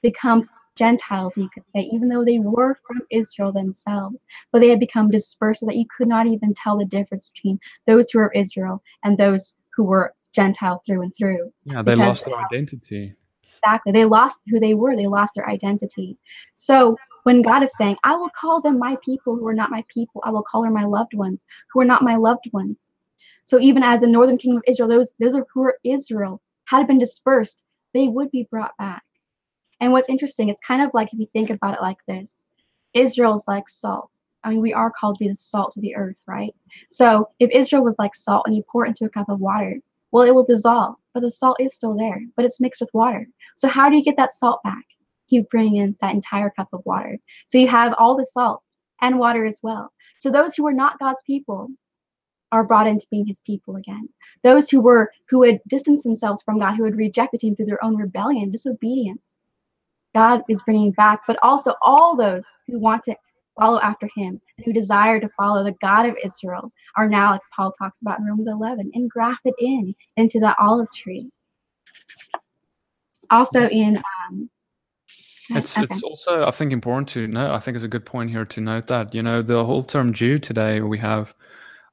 become Gentiles, you could say, even though they were from Israel themselves, but they had become dispersed so that you could not even tell the difference between those who were Israel and those who were Gentile through and through. Yeah, they lost their identity. Exactly. They lost who they were, they lost their identity. So when God is saying, I will call them my people who are not my people, I will call them my loved ones who are not my loved ones. So even as the northern kingdom of Israel, those those who are Israel had been dispersed, they would be brought back. And what's interesting, it's kind of like if you think about it like this Israel's like salt. I mean, we are called to be the salt of the earth, right? So if Israel was like salt and you pour it into a cup of water, well, it will dissolve, but the salt is still there, but it's mixed with water. So how do you get that salt back? You bring in that entire cup of water. So you have all the salt and water as well. So those who are not God's people are brought into being his people again. Those who were who had distanced themselves from God, who had rejected him through their own rebellion, disobedience, God is bringing back, but also all those who want to follow after him and who desire to follow the God of Israel are now, like Paul talks about in Romans 11, engrafted in into the olive tree. Also in um, it's okay. it's also I think important to note. I think it's a good point here to note that you know the whole term Jew today we have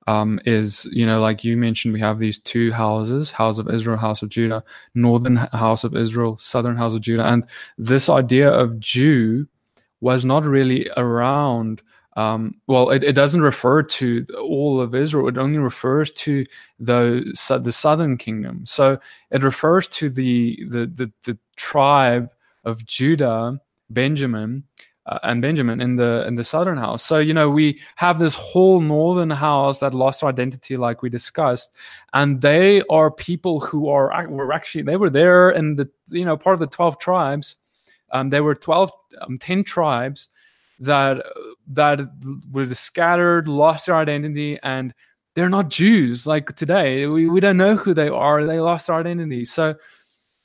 um, is you know like you mentioned we have these two houses house of israel house of judah northern house of israel southern house of judah. And this idea of jew was not really around um, well it, it doesn't refer to all of israel. It only refers to the the southern kingdom. So it refers to the the the, the tribe of judah benjamin uh, and Benjamin in the in the southern house. So you know we have this whole northern house that lost identity, like we discussed, and they are people who are were actually they were there in the you know part of the twelve tribes. Um, there were 12, um, 10 tribes that that were scattered, lost their identity, and they're not Jews like today. We we don't know who they are. They lost their identity. So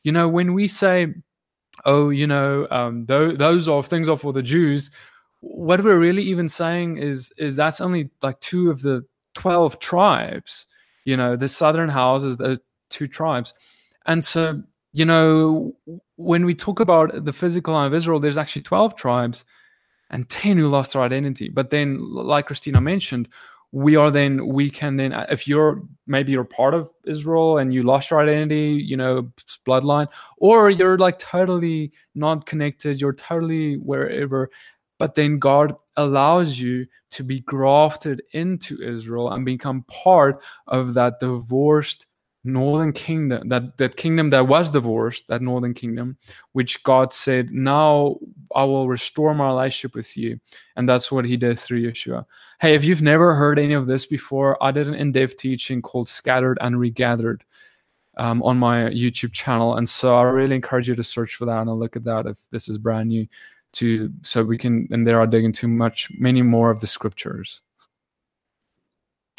you know when we say oh, you know, um, th- those are things are for the Jews. What we're really even saying is is that's only like two of the twelve tribes. You know, the southern houses, those two tribes, and so you know when we talk about the physical line of Israel, there's actually twelve tribes and ten who lost their identity. But then, like Christina mentioned, we are then we can then uh, if you're maybe you're part of israel and you lost your identity you know bloodline or you're like totally not connected you're totally wherever but then god allows you to be grafted into israel and become part of that divorced northern kingdom that that kingdom that was divorced that northern kingdom which god said now i will restore my relationship with you. And that's what he did through yeshua. Hey if you've never heard any of this before i did an in-depth teaching called scattered and regathered um, on my youtube channel. And so i really encourage you to search for that and look at that if this is brand new to so we can and there i dig into much many more of the scriptures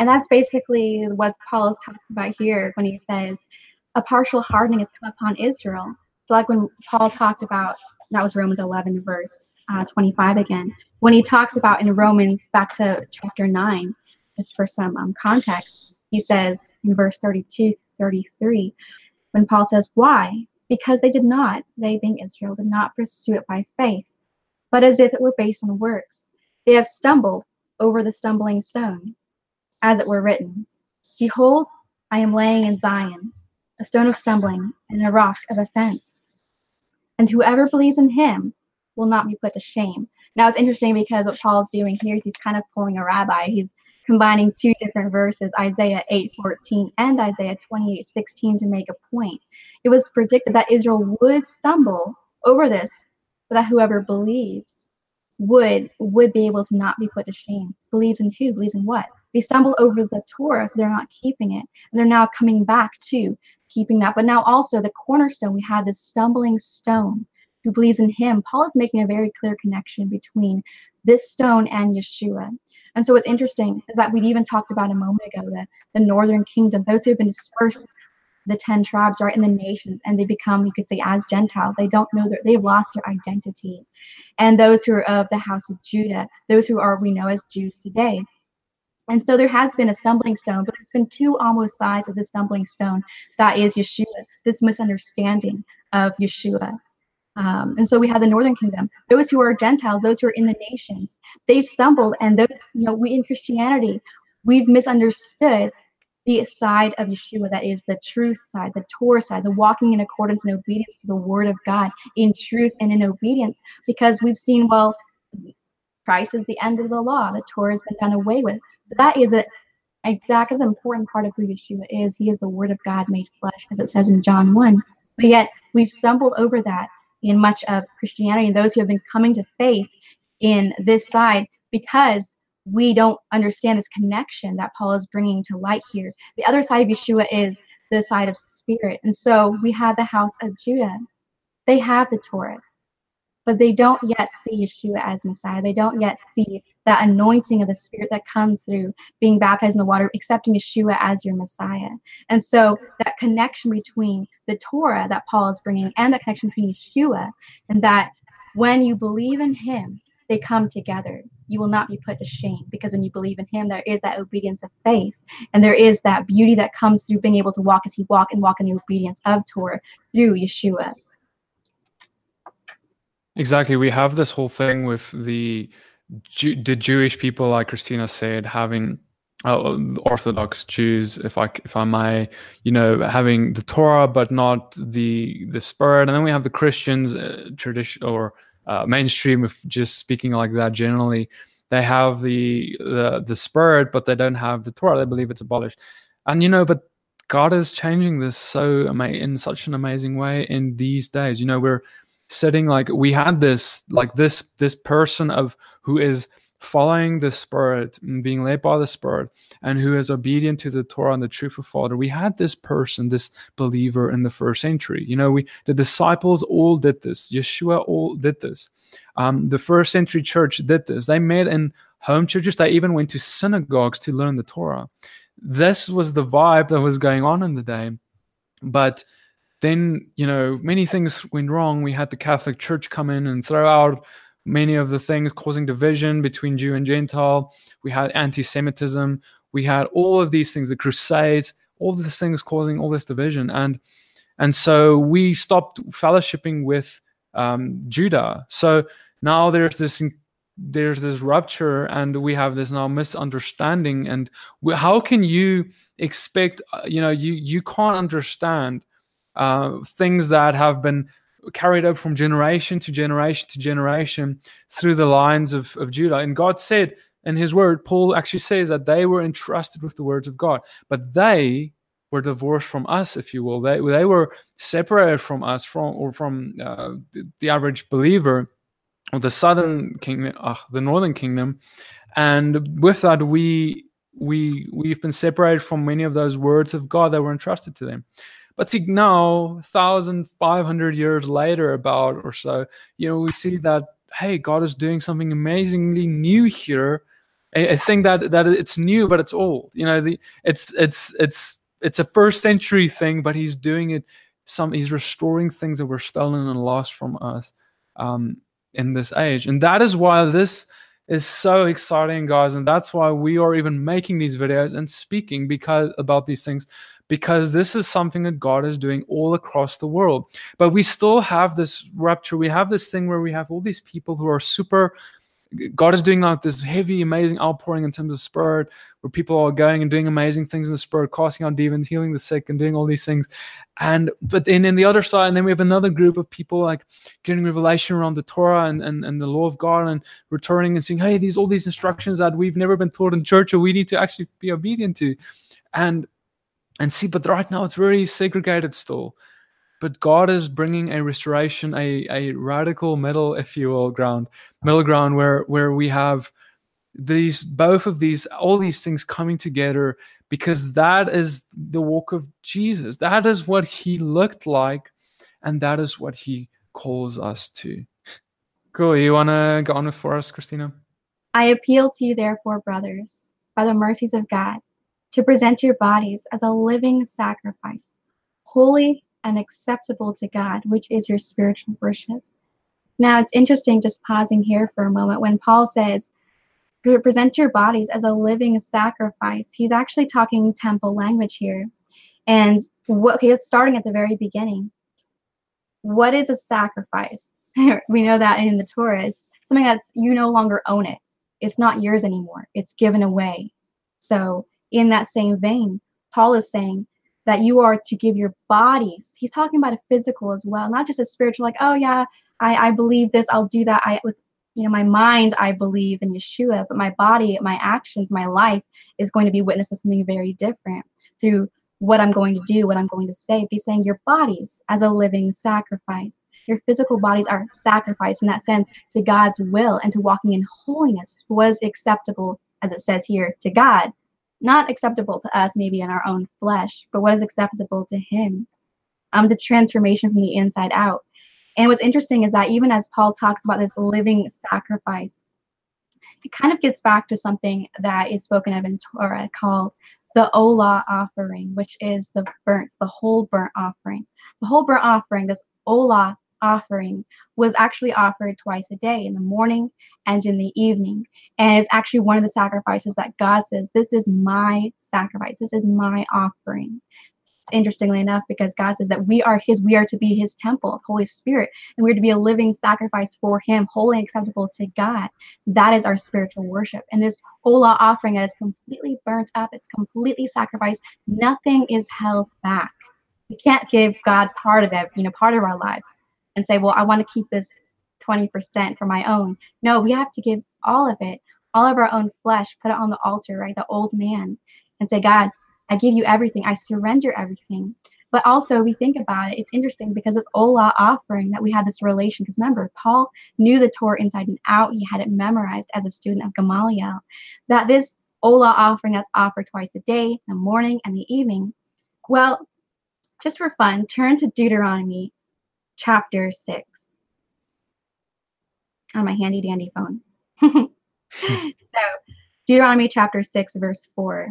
and that's basically what Paul is talking about here when he says a partial hardening has come upon Israel. So, like when Paul talked about, that was Romans 11, verse uh, 25 again. When he talks about in Romans, back to chapter 9, just for some um, context, he says in verse 32 33, when Paul says, Why? Because they did not, they being Israel, did not pursue it by faith, but as if it were based on works. They have stumbled over the stumbling stone as it were written Behold, I am laying in Zion a stone of stumbling and a rock of offense. And whoever believes in him will not be put to shame. Now it's interesting because what Paul's doing here is he's kind of pulling a rabbi. He's combining two different verses, Isaiah 8:14 and Isaiah 28:16 to make a point. It was predicted that Israel would stumble over this, but that whoever believes would would be able to not be put to shame. Believes in who? Believes in what? They stumble over the Torah, they're not keeping it. And they're now coming back to keeping that. But now also the cornerstone, we have this stumbling stone who believes in him. Paul is making a very clear connection between this stone and Yeshua. And so what's interesting is that we even talked about a moment ago the, the northern kingdom, those who have been dispersed, the 10 tribes are in the nations and they become, you could say, as Gentiles. They don't know that they've lost their identity. And those who are of the house of Judah, those who are, we know as Jews today. And so there has been a stumbling stone, but there's been two almost sides of the stumbling stone. That is Yeshua, this misunderstanding of Yeshua. Um, and so we have the northern kingdom, those who are Gentiles, those who are in the nations, they've stumbled. And those, you know, we in Christianity, we've misunderstood the side of Yeshua that is the truth side, the Torah side, the walking in accordance and obedience to the word of God in truth and in obedience, because we've seen, well, Christ is the end of the law, the Torah has been done away with. That is a exact as important part of who Yeshua is. He is the word of God made flesh, as it says in John 1. But yet we've stumbled over that in much of Christianity and those who have been coming to faith in this side because we don't understand this connection that Paul is bringing to light here. The other side of Yeshua is the side of spirit. And so we have the house of Judah. They have the Torah, but they don't yet see Yeshua as Messiah. They don't yet see that anointing of the Spirit that comes through being baptized in the water, accepting Yeshua as your Messiah. And so that connection between the Torah that Paul is bringing and the connection between Yeshua, and that when you believe in Him, they come together. You will not be put to shame because when you believe in Him, there is that obedience of faith, and there is that beauty that comes through being able to walk as He walked and walk in the obedience of Torah through Yeshua. Exactly. We have this whole thing with the the Jewish people, like Christina said, having uh, Orthodox Jews, if I if I may, you know, having the Torah but not the the Spirit, and then we have the Christians, uh, tradition or uh, mainstream if just speaking like that generally. They have the, the the spirit but they don't have the torah. They believe it's abolished. And you know but god is changing this so ama- in such an amazing way in these days. You know we're sitting like we had this like this this person of who is following the Spirit and being led by the Spirit and who is obedient to the Torah and the truth of Father. We had this person, this believer in the first century. You know, we the disciples all did this. Yeshua all did this. Um, the first century church did this. They met in home churches. They even went to synagogues to learn the Torah. This was the vibe that was going on in the day. But then, you know, many things went wrong. We had the Catholic Church come in and throw out many of the things causing division between Jew and Gentile. We had anti Semitism. We had all of these things, the Crusades, all these things causing all this division. And and so we stopped fellowshipping with um, Judah. So now there's this there's this rupture, and we have this now misunderstanding. And we, how can you expect? Uh, you know, you you can't understand uh, things that have been carried over from generation to generation to generation through the lines of, of Judah. And God said in his word, Paul actually says that they were entrusted with the words of God, but they were divorced from us, if you will. They, they were separated from us, from or from uh, the, the, average believer of the southern kingdom, uh, the northern kingdom. And with that, we we we've been separated from many of those words of God that were entrusted to them. But see now, 1,500 years later, about or so, you know, we see that, hey, God is doing something amazingly new here. I, I think that that it's new, but it's old. You know, the it's it's it's it's a first century thing, but he's doing it some he's restoring things that were stolen and lost from us um, in this age. And that is why this is so exciting, guys. And that's why we are even making these videos and speaking because about these things because this is something that God is doing all across the world. But we still have this rupture. We have this thing where we have all these people who are super. God is doing like this heavy, amazing outpouring in terms of spirit, where people are going and doing amazing things in the spirit, casting out demons, healing the sick, and doing all these things. And but then in the other side, and then we have another group of people like getting revelation around the Torah and, and, and the law of God and returning and saying, Hey, these all these instructions that we've never been taught in church or we need to actually be obedient to. And and see, but right now it's very segregated still. But God is bringing a restoration, a, a radical middle, if you will, ground, middle ground where where we have these both of these all these things coming together because that is the walk of Jesus. That is what he looked like, and that is what he calls us to. Cool. You wanna go on with for us, Christina? I appeal to you, therefore, brothers, by the mercies of God to present your bodies as a living sacrifice, holy and acceptable to God, which is your spiritual worship. Now, it's interesting just pausing here for a moment when Paul says, present your bodies as a living sacrifice. He's actually talking temple language here. And what he's starting at the very beginning. What is a sacrifice? we know that in the Torah, it's something that's you no longer own it. It's not yours anymore. It's given away. So, in that same vein, Paul is saying that you are to give your bodies. He's talking about a physical as well, not just a spiritual, like, oh yeah, I, I believe this, I'll do that. I with you know, my mind, I believe in Yeshua, but my body, my actions, my life is going to be witness to something very different through what I'm going to do, what I'm going to say. He's saying your bodies as a living sacrifice. Your physical bodies are sacrificed in that sense to God's will and to walking in holiness, was acceptable, as it says here, to God. Not acceptable to us, maybe in our own flesh, but what is acceptable to Him. Um, the transformation from the inside out. And what's interesting is that even as Paul talks about this living sacrifice, it kind of gets back to something that is spoken of in Torah called the Olah offering, which is the burnt, the whole burnt offering. The whole burnt offering, this Olah offering, was actually offered twice a day, in the morning and in the evening. And it's actually one of the sacrifices that God says, This is my sacrifice, this is my offering interestingly enough, because God says that we are His, we are to be His temple Holy Spirit, and we're to be a living sacrifice for Him, holy and acceptable to God. That is our spiritual worship. And this Olah offering is completely burnt up, it's completely sacrificed. Nothing is held back. We can't give God part of it, you know, part of our lives and say, well, I want to keep this 20% for my own. No, we have to give all of it, all of our own flesh, put it on the altar, right? The old man, and say, God, I give you everything. I surrender everything. But also, we think about it, it's interesting because this Olah offering that we have this relation. Because remember, Paul knew the Torah inside and out. He had it memorized as a student of Gamaliel. That this Olah offering that's offered twice a day, the morning and the evening. Well, just for fun, turn to Deuteronomy chapter 6 on my handy dandy phone. so, Deuteronomy chapter 6, verse 4.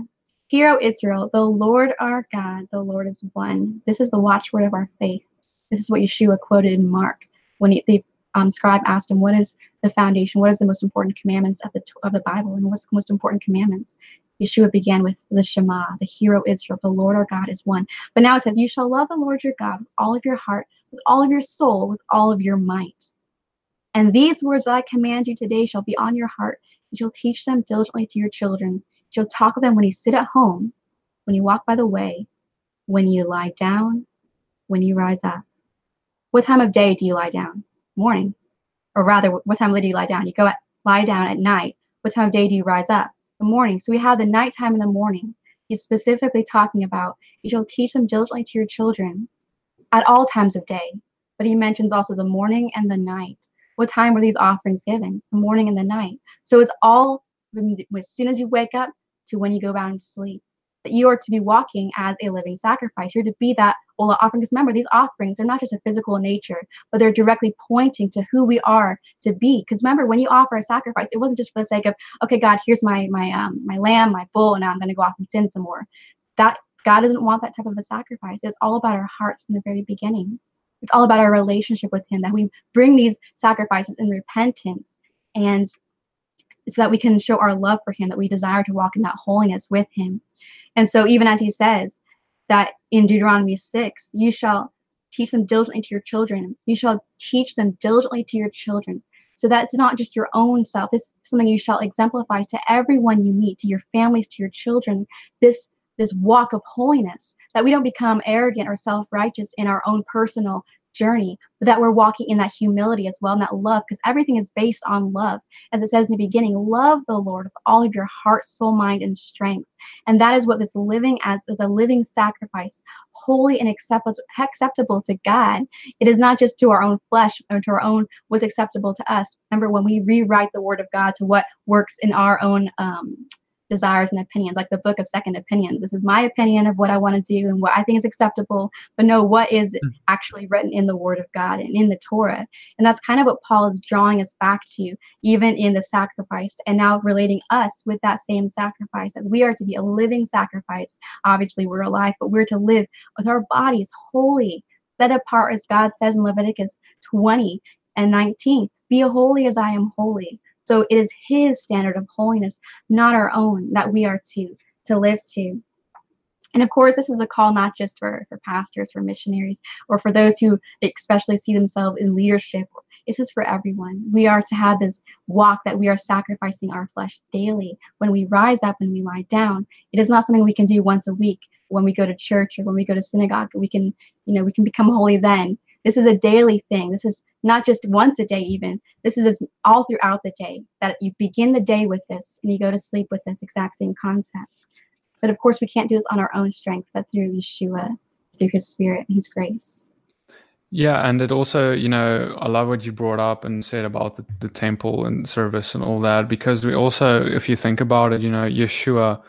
Hear, O Israel, the Lord our God, the Lord is one. This is the watchword of our faith. This is what Yeshua quoted in Mark when he, the um, scribe asked him, "What is the foundation? What is the most important commandments of the of the Bible? And what's the most important commandments?" Yeshua began with the Shema, the Hero Israel, the Lord our God is one. But now it says, "You shall love the Lord your God with all of your heart, with all of your soul, with all of your might." And these words I command you today shall be on your heart. You shall teach them diligently to your children You'll talk with them when you sit at home, when you walk by the way, when you lie down, when you rise up. What time of day do you lie down? Morning. Or rather, what time of day do you lie down? You go at, lie down at night. What time of day do you rise up? The morning. So we have the nighttime and the morning. He's specifically talking about you shall teach them diligently to your children at all times of day. But he mentions also the morning and the night. What time were these offerings given? The morning and the night. So it's all as soon as you wake up to when you go down to sleep. That you are to be walking as a living sacrifice. You're to be that Olah offering. Because remember, these offerings are not just a physical nature, but they're directly pointing to who we are to be. Because remember, when you offer a sacrifice, it wasn't just for the sake of, okay, God, here's my my um my lamb, my bull, and now I'm going to go off and sin some more. That God doesn't want that type of a sacrifice. It's all about our hearts from the very beginning. It's all about our relationship with Him. That we bring these sacrifices in repentance and so that we can show our love for him, that we desire to walk in that holiness with him. And so, even as he says that in Deuteronomy 6, you shall teach them diligently to your children, you shall teach them diligently to your children. So that's not just your own self. Is something you shall exemplify to everyone you meet, to your families, to your children. This this walk of holiness, that we don't become arrogant or self-righteous in our own personal journey, but that we're walking in that humility as well, and that love, because everything is based on love. As it says in the beginning, love the Lord with all of your heart, soul, mind, and strength. And that is what this living as is a living sacrifice, holy and acceptable, acceptable to God. It is not just to our own flesh or to our own what's acceptable to us. Remember, when we rewrite the word of God to what works in our own um, desires and opinions, like the book of second opinions. This is my opinion of what I want to do and what I think is acceptable, but no, what is hmm. actually written in the Word of God and in the Torah. And that's kind of what Paul is drawing us back to, even in the sacrifice, and now relating us with that same sacrifice. That we are to be a living sacrifice. Obviously, we're alive, but we're to live with our bodies holy, set apart, as God says in Leviticus 20 and 19. Be holy as I am holy. So it is his standard of holiness, not our own, that we are to to live to. And of course, this is a call not just for, for pastors, for missionaries, or for those who especially see themselves in leadership. This is for everyone. We are to have this walk that we are sacrificing our flesh daily when we rise up and we lie down. It is not something we can do once a week when we go to church or when we go to synagogue. We can, you know, we can become holy then. This is a daily thing. This is not just once a day, even. This is all throughout the day that you begin the day with this and you go to sleep with this exact same concept. But of course, we can't do this on our own strength, but through Yeshua, through His Spirit and His grace. Yeah, and it also, you know, I love what you brought up and said about the, the temple and service and all that, because we also, if you think about it, you know, Yeshua,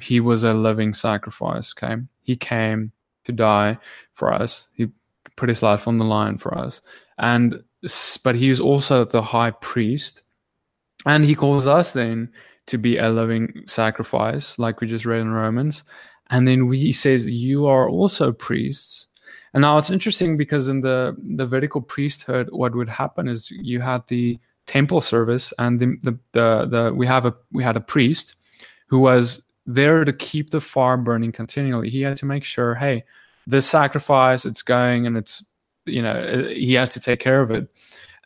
he was a living sacrifice, okay? He came to die for us. He put his life on the line for us. And but he is also the high priest. And he calls us then to be a living sacrifice, like we just read in Romans. And then we, he says, You are also priests. And now it's interesting because in the the Levitical priesthood, what would happen is you had the temple service, and the the the, the we have a we had a priest who was there to keep the fire burning continually. He had to make sure, hey, this sacrifice, it's going and it's, you know, he has to take care of it.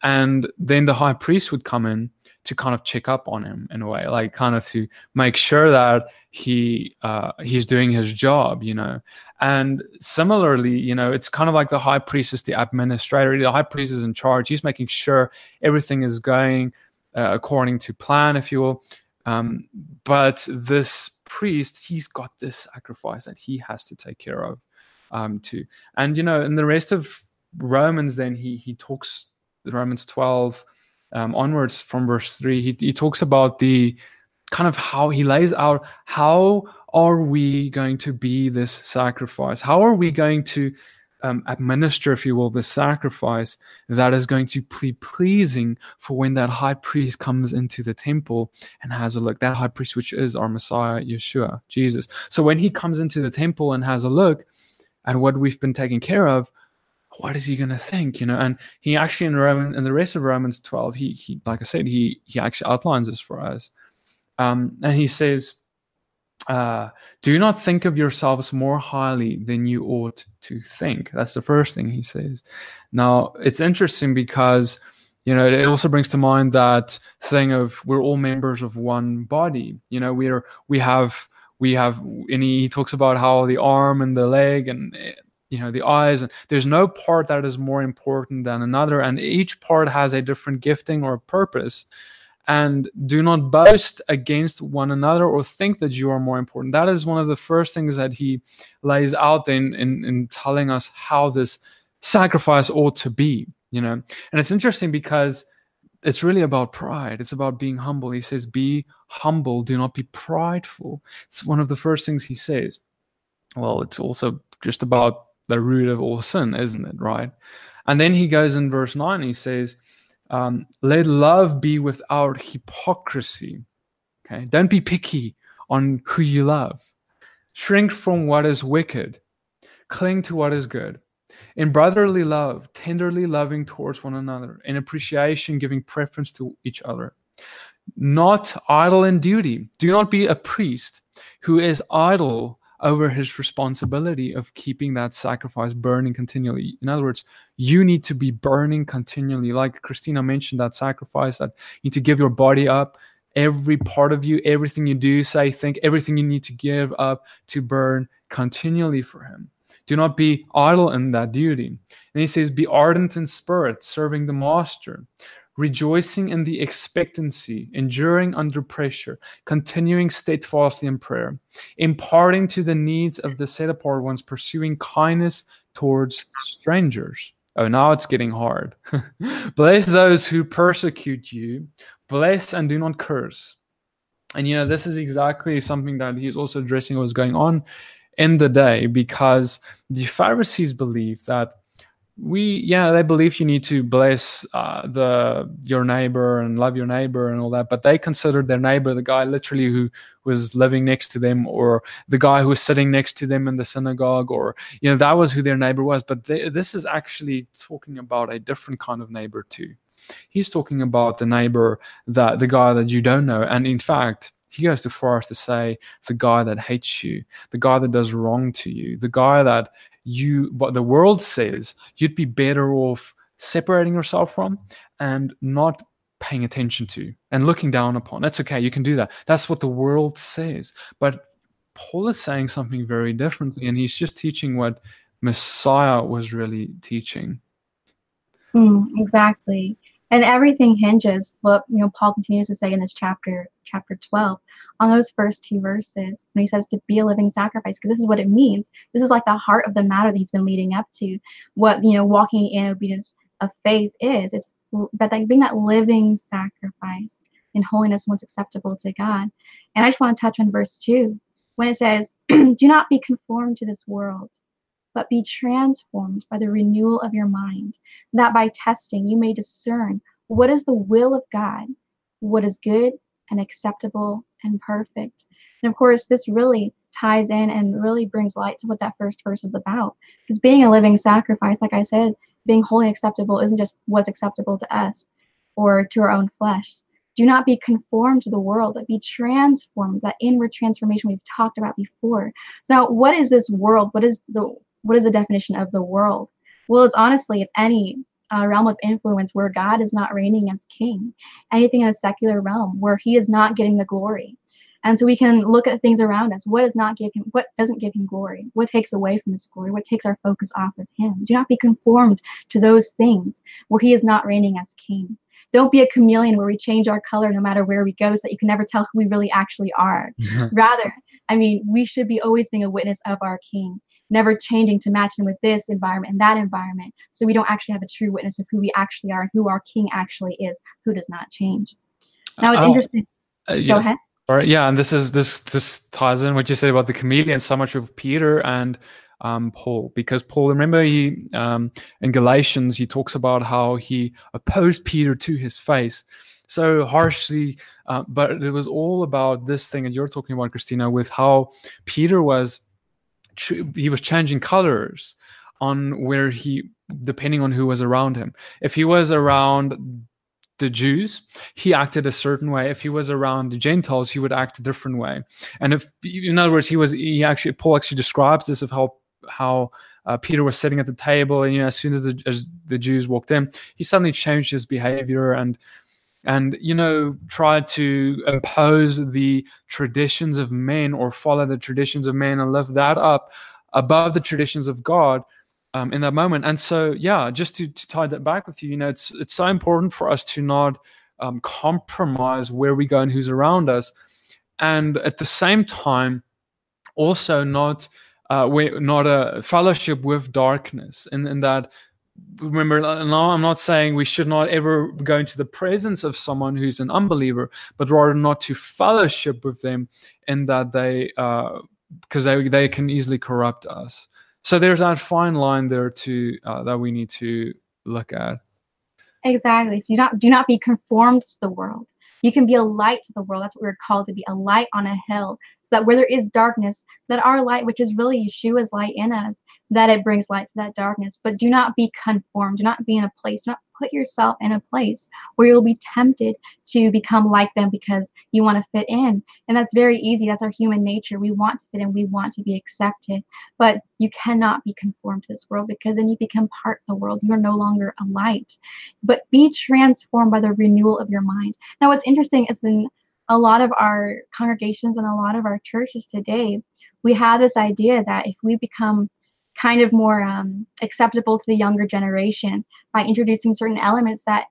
And then the high priest would come in to kind of check up on him in a way, like kind of to make sure that he uh, he's doing his job, you know. And similarly, you know, it's kind of like the high priest is the administrator. The high priest is in charge. He's making sure everything is going uh, according to plan, if you will. Um, but this priest, he's got this sacrifice that he has to take care of um, too. And you know, in the rest of Romans, then he he talks Romans twelve um, onwards from verse three. He he talks about the kind of how he lays out how are we going to be this sacrifice? How are we going to um, administer, if you will, the sacrifice that is going to be pleasing for when that high priest comes into the temple and has a look. That high priest, which is our Messiah, Yeshua, Jesus. So when he comes into the temple and has a look at what we've been taking care of, what is he going to think? You know, and he actually in Roman in the rest of Romans 12, he he like I said, he he actually outlines this for us, um, and he says uh, do not think of yourselves more highly than you ought to think. That's the first thing he says. Now, it's interesting because, you know, it also brings to mind that thing of we're all members of one body. You know, we're, we have, we have, and he talks about how the arm and the leg and, eh, you know, the eyes, and there's no part that is more important than another. And each part has a different gifting or purpose and do not boast against one another or think that you are more important. That is one of the first things that he lays out in, in, in telling us how this sacrifice ought to be, you know. And it's interesting because it's really about pride. It's about being humble. He says, Be humble, do not be prideful. It's one of the first things he says. Well, it's also just about the root of all sin, isn't it? Right. And then he goes in verse 9, he says, um, let love be without hypocrisy. Okay, don't be picky on who you love. Shrink from what is wicked. Cling to what is good. In brotherly love, tenderly loving towards one another. In appreciation, giving preference to each other. Not idle in duty. Do not be a priest who is idle over his responsibility of keeping that sacrifice burning continually. In other words, you need to be burning continually. Like Christina mentioned, that sacrifice that you need to give your body up, every part of you, everything you do, say, think, everything you need to give up to burn continually for him. Do not be idle in that duty. And he says, Be ardent in spirit, serving the master rejoicing in the expectancy, enduring under pressure, continuing steadfastly in prayer, imparting to the needs of the set apart ones, pursuing kindness towards strangers. Oh, now it's getting hard. Bless those who persecute you, bless and do not curse. And you know, this is exactly something that he's also addressing what was going on in the day because the Pharisees believed that we yeah they believe you need to bless uh, the your neighbor and love your neighbor and all that but they considered their neighbor the guy literally who was living next to them or the guy who was sitting next to them in the synagogue or you know that was who their neighbor was but they, this is actually talking about a different kind of neighbor too. He's talking about the neighbor that the guy that you don't know and in fact he goes too far as to say the guy that hates you the guy that does wrong to you the guy that you what the world says you'd be better off separating yourself from and not paying attention to and looking down upon. That's okay you can do that. That's what the world says. But paul is saying something very differently and he's just teaching what messiah was really teaching. Mm, exactly and everything hinges what you know paul continues to say in this chapter chapter 12 on those first two verses when he says to be a living sacrifice because this is what it means. This is like the heart of the matter that he's been leading up to what you know walking in obedience of faith is. It's that like being that living sacrifice in holiness what's acceptable to god. And i just want to touch on verse 2 when it says do not be conformed to this world but be transformed by the renewal of your mind, that by testing you may discern what is the will of God, what is good and acceptable and perfect. And of course, this really ties in and really brings light to what that first verse is about. Because being a living sacrifice, like I said, being wholly acceptable isn't just what's acceptable to us or to our own flesh. Do not be conformed to the world, but be transformed, that inward transformation we've talked about before. So now what is this world? What is the what is the definition of the world? Well, it's honestly, it's any uh, realm of influence where God is not reigning as king, anything in a secular realm where he is not getting the glory. And so we can look at things around us. What does not give him, what doesn't give him glory? What takes away from his glory? What takes our focus off of him? Do not be conformed to those things where he is not reigning as king. Don't be a chameleon where we change our color no matter where we go so that you can never tell who we really actually are. Rather, I mean, we should be always being a witness of our king never changing to match them with this environment and that environment. So we don't actually have a true witness of who we actually are and who our king actually is, who does not change. Now it's oh, interesting. Uh, Go ahead. All right, yeah, and this is this this ties in what you said about the chameleon so much of Peter and um, Paul, because Paul, remember he um, in Galatians he talks about how he opposed Peter to his face so harshly, uh, but it was all about this thing that you're talking about, Christina, with how Peter was he was changing colors on where he depending on who was around him if he was around the Jews, he acted a certain way. If he was around the Gentiles, he would act a different way. And if, in other words, he was, he actually, Paul actually describes this of how, how uh, Peter was sitting at the table, and you know, as soon as the, as the Jews walked in, he suddenly changed his behavior and and you know try to impose the traditions of men or follow the traditions of men and lift that up above the traditions of god um, in that moment. And so yeah just to, to, tie that back with you you know it's it's so important for us to not um, compromise where we go and who's around us. And at the same time also not uh, we not a fellowship with darkness in, in that remember now i'm not saying we should not ever go into the presence of someone who's an unbeliever but rather not to fellowship with them in that they because uh, they, they can easily corrupt us. So there's that fine line there too uh, that we need to look at. Exactly. So you not do not be conformed to the world you can be a light to the world. That's what we're called to be a light on a hill. So that where there is darkness, that our light, which is really Yeshua's light in us, that it brings light to that darkness. But do not be conformed. Do not be in a place, do not put yourself in a place where you'll be tempted to become like them because you want to fit in. And that's very easy. That's our human nature. We want to fit in, we want to be accepted. But you cannot be conformed to this world because then you become part of the world. You are no longer a light. But be transformed by the renewal of your mind. Now, what's interesting is in a lot of our congregations and a lot of our churches today, we have this idea that if we become kind of more um, acceptable to the younger generation by introducing certain elements that,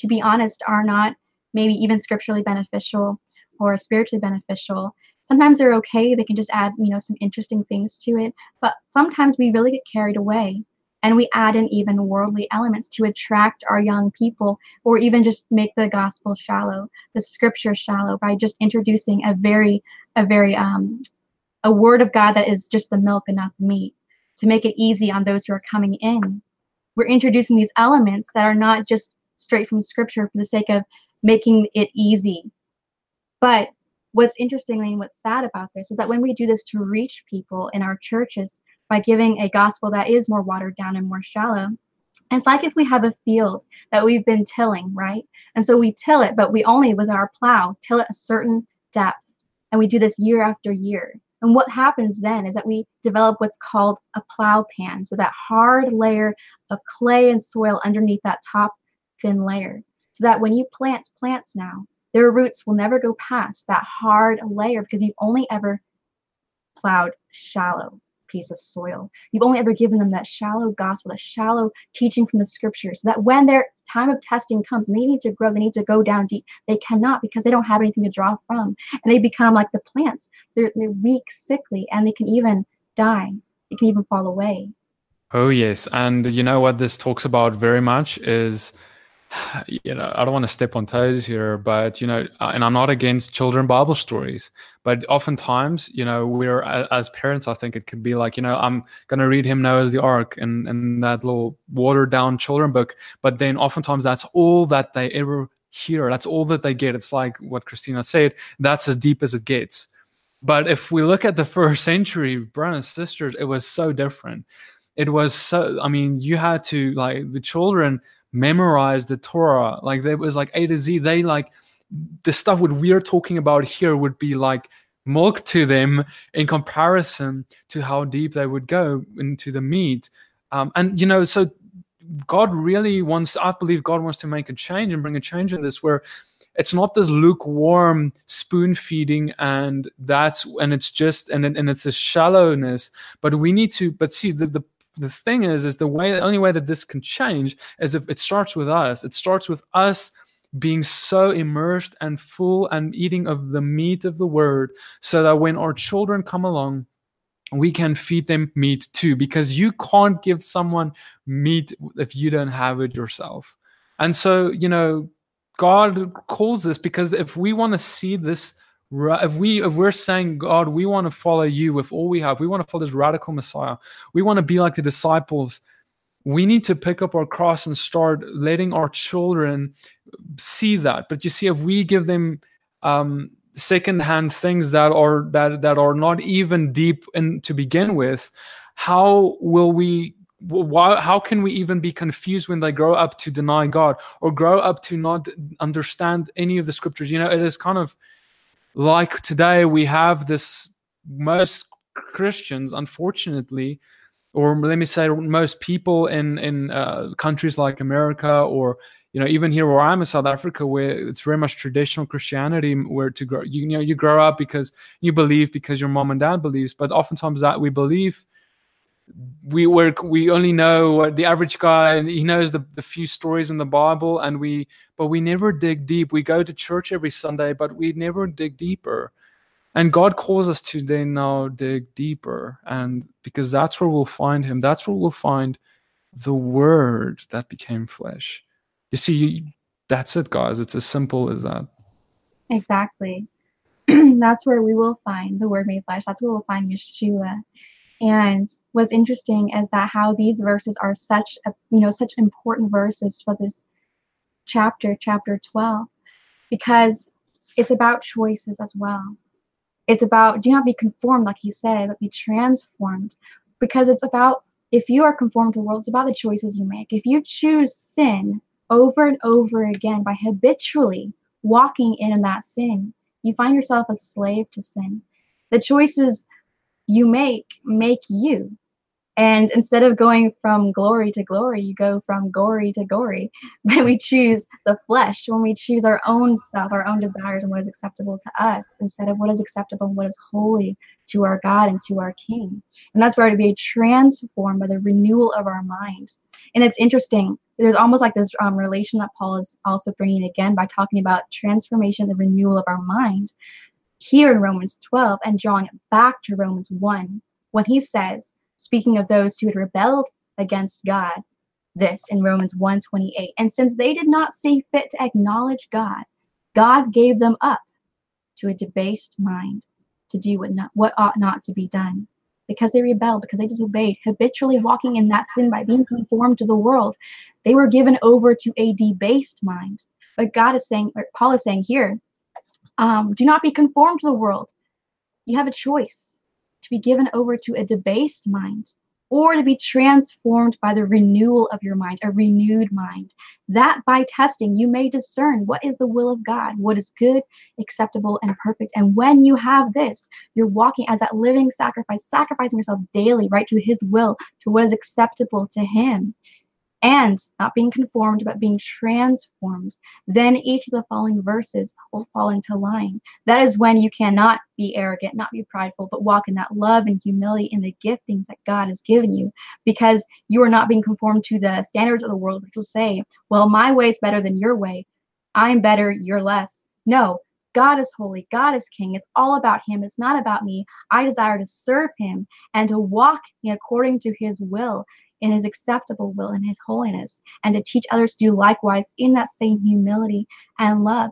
to be honest, are not maybe even scripturally beneficial or spiritually beneficial. Sometimes they're okay; they can just add, you know, some interesting things to it. But sometimes we really get carried away and we add in even worldly elements to attract our young people or even just make the gospel shallow the scripture shallow by just introducing a very a very um a word of god that is just the milk and not the meat to make it easy on those who are coming in we're introducing these elements that are not just straight from scripture for the sake of making it easy but what's interestingly and what's sad about this is that when we do this to reach people in our churches by giving a gospel that is more watered down and more shallow. It's like if we have a field that we've been tilling, right? And so we till it, but we only with our plow till it a certain depth. And we do this year after year. And what happens then is that we develop what's called a plow pan. So that hard layer of clay and soil underneath that top thin layer. So that when you plant plants now, their roots will never go past that hard layer because you've only ever plowed shallow piece of soil. You've only ever given them that shallow gospel, that shallow teaching from the scriptures, so that when their time of testing comes and they need to grow, they need to go down deep, they cannot because they don't have anything to draw from. And they become like the plants. They're, they're weak, sickly, and they can even die. They can even fall away. Oh, yes. And you know what this talks about very much is you know, I don't want to step on toes here, but you know, uh, and I'm not against children Bible stories, but oftentimes, you know, we're as parents, I think it could be like, you know, I'm gonna read him Noah's the Ark and and that little watered down children book, but then oftentimes that's all that they ever hear. That's all that they get. It's like what Christina said. That's as deep as it gets. But if we look at the first century, brothers sisters, it was so different. It was so. I mean, you had to like the children memorize the Torah. Like there was like A to Z. They like the stuff what we're talking about here would be like milk to them in comparison to how deep they would go into the meat. Um, and you know, so God really wants. I believe God wants to make a change and bring a change in this where it's not this lukewarm spoon feeding and that's and it's just and and it's a shallowness but we need to but see the, the the thing is, is the way the only way that this can change is if it starts with us. It starts with us being so immersed and full and eating of the meat of the word, so that when our children come along, we can feed them meat too. Because you can't give someone meat if you don't have it yourself. And so, you know, God calls this because if we want to see this if we if we're saying god we want to follow you with all we have. We want to follow this radical messiah. We want to be like the disciples. We need to pick up our cross and start letting our children see that. But you see if we give them um secondhand things that are that that are not even deep in to begin with how will we why, how can we even be confused when they grow up to deny god or grow up to not understand any of the scriptures? You know it is kind of like today we have this most Christians, unfortunately, or let me say most people in in uh, countries like America or you know even here where I'm in South Africa where it's very much traditional Christianity where to grow you, you know you grow up because you believe because your mom and dad believes but oftentimes that we believe we work we only know the average guy and he knows the, the few stories in the bible and we but we never dig deep. We go to church every sunday but we never dig deeper. And god calls us to then now dig deeper and because that's where we'll find him. That's where we'll find the word that became flesh. You see that's it guys. It's as simple as that. Exactly. That's where we will find the word made flesh. That's where we'll find yeshua and what's interesting is that how these verses are such a, you know such important verses for this chapter, chapter 12, because it's about choices as well. It's about do not be conformed, like he said, but be transformed. Because it's about if you are conformed to the world, it's about the choices you make. If you choose sin over and over again by habitually walking in that sin, you find yourself a slave to sin. The choices you make make you. And instead of going from glory to glory you go from gory to gory. When we choose the flesh when we choose our own stuff our own desires and what is acceptable to us instead of what is acceptable and what is holy to our god and to our king. And that's where to be transformed by the renewal of our mind. And it's interesting there's almost like this um, relation that paul is also bringing again by talking about transformation the renewal of our mind here in Romans 12 and drawing it back to Romans 1 when he says, speaking of those who had rebelled against God. This in Romans 1:28. And since they did not see fit to acknowledge God, God gave them up to a debased mind to do what, not, what ought not to be done. Because they rebelled, because they disobeyed, habitually walking in that sin by being conformed to the world, they were given over to a debased mind. But God is saying, or Paul is saying here, um, do not be conformed to the world. You have a choice to be given over to a debased mind or to be transformed by the renewal of your mind, a renewed mind. That by testing, you may discern what is the will of God, what is good, acceptable, and perfect. And when you have this, you're walking as that living sacrifice, sacrificing yourself daily, right, to His will, to what is acceptable to Him and not being conformed, but being transformed, then each of the following verses will fall into line. That is when you cannot be arrogant, not be prideful, but walk in that love and humility in the giftings that God has given you because you are not being conformed to the standards of the world, which will say, well, my way is better than your way. I'm better, you're less. No, God is holy. God is king. It's all about him. It's not about me. I desire to serve him and to walk according to his will in his acceptable will and his holiness, and to teach others to do likewise in that same humility and love.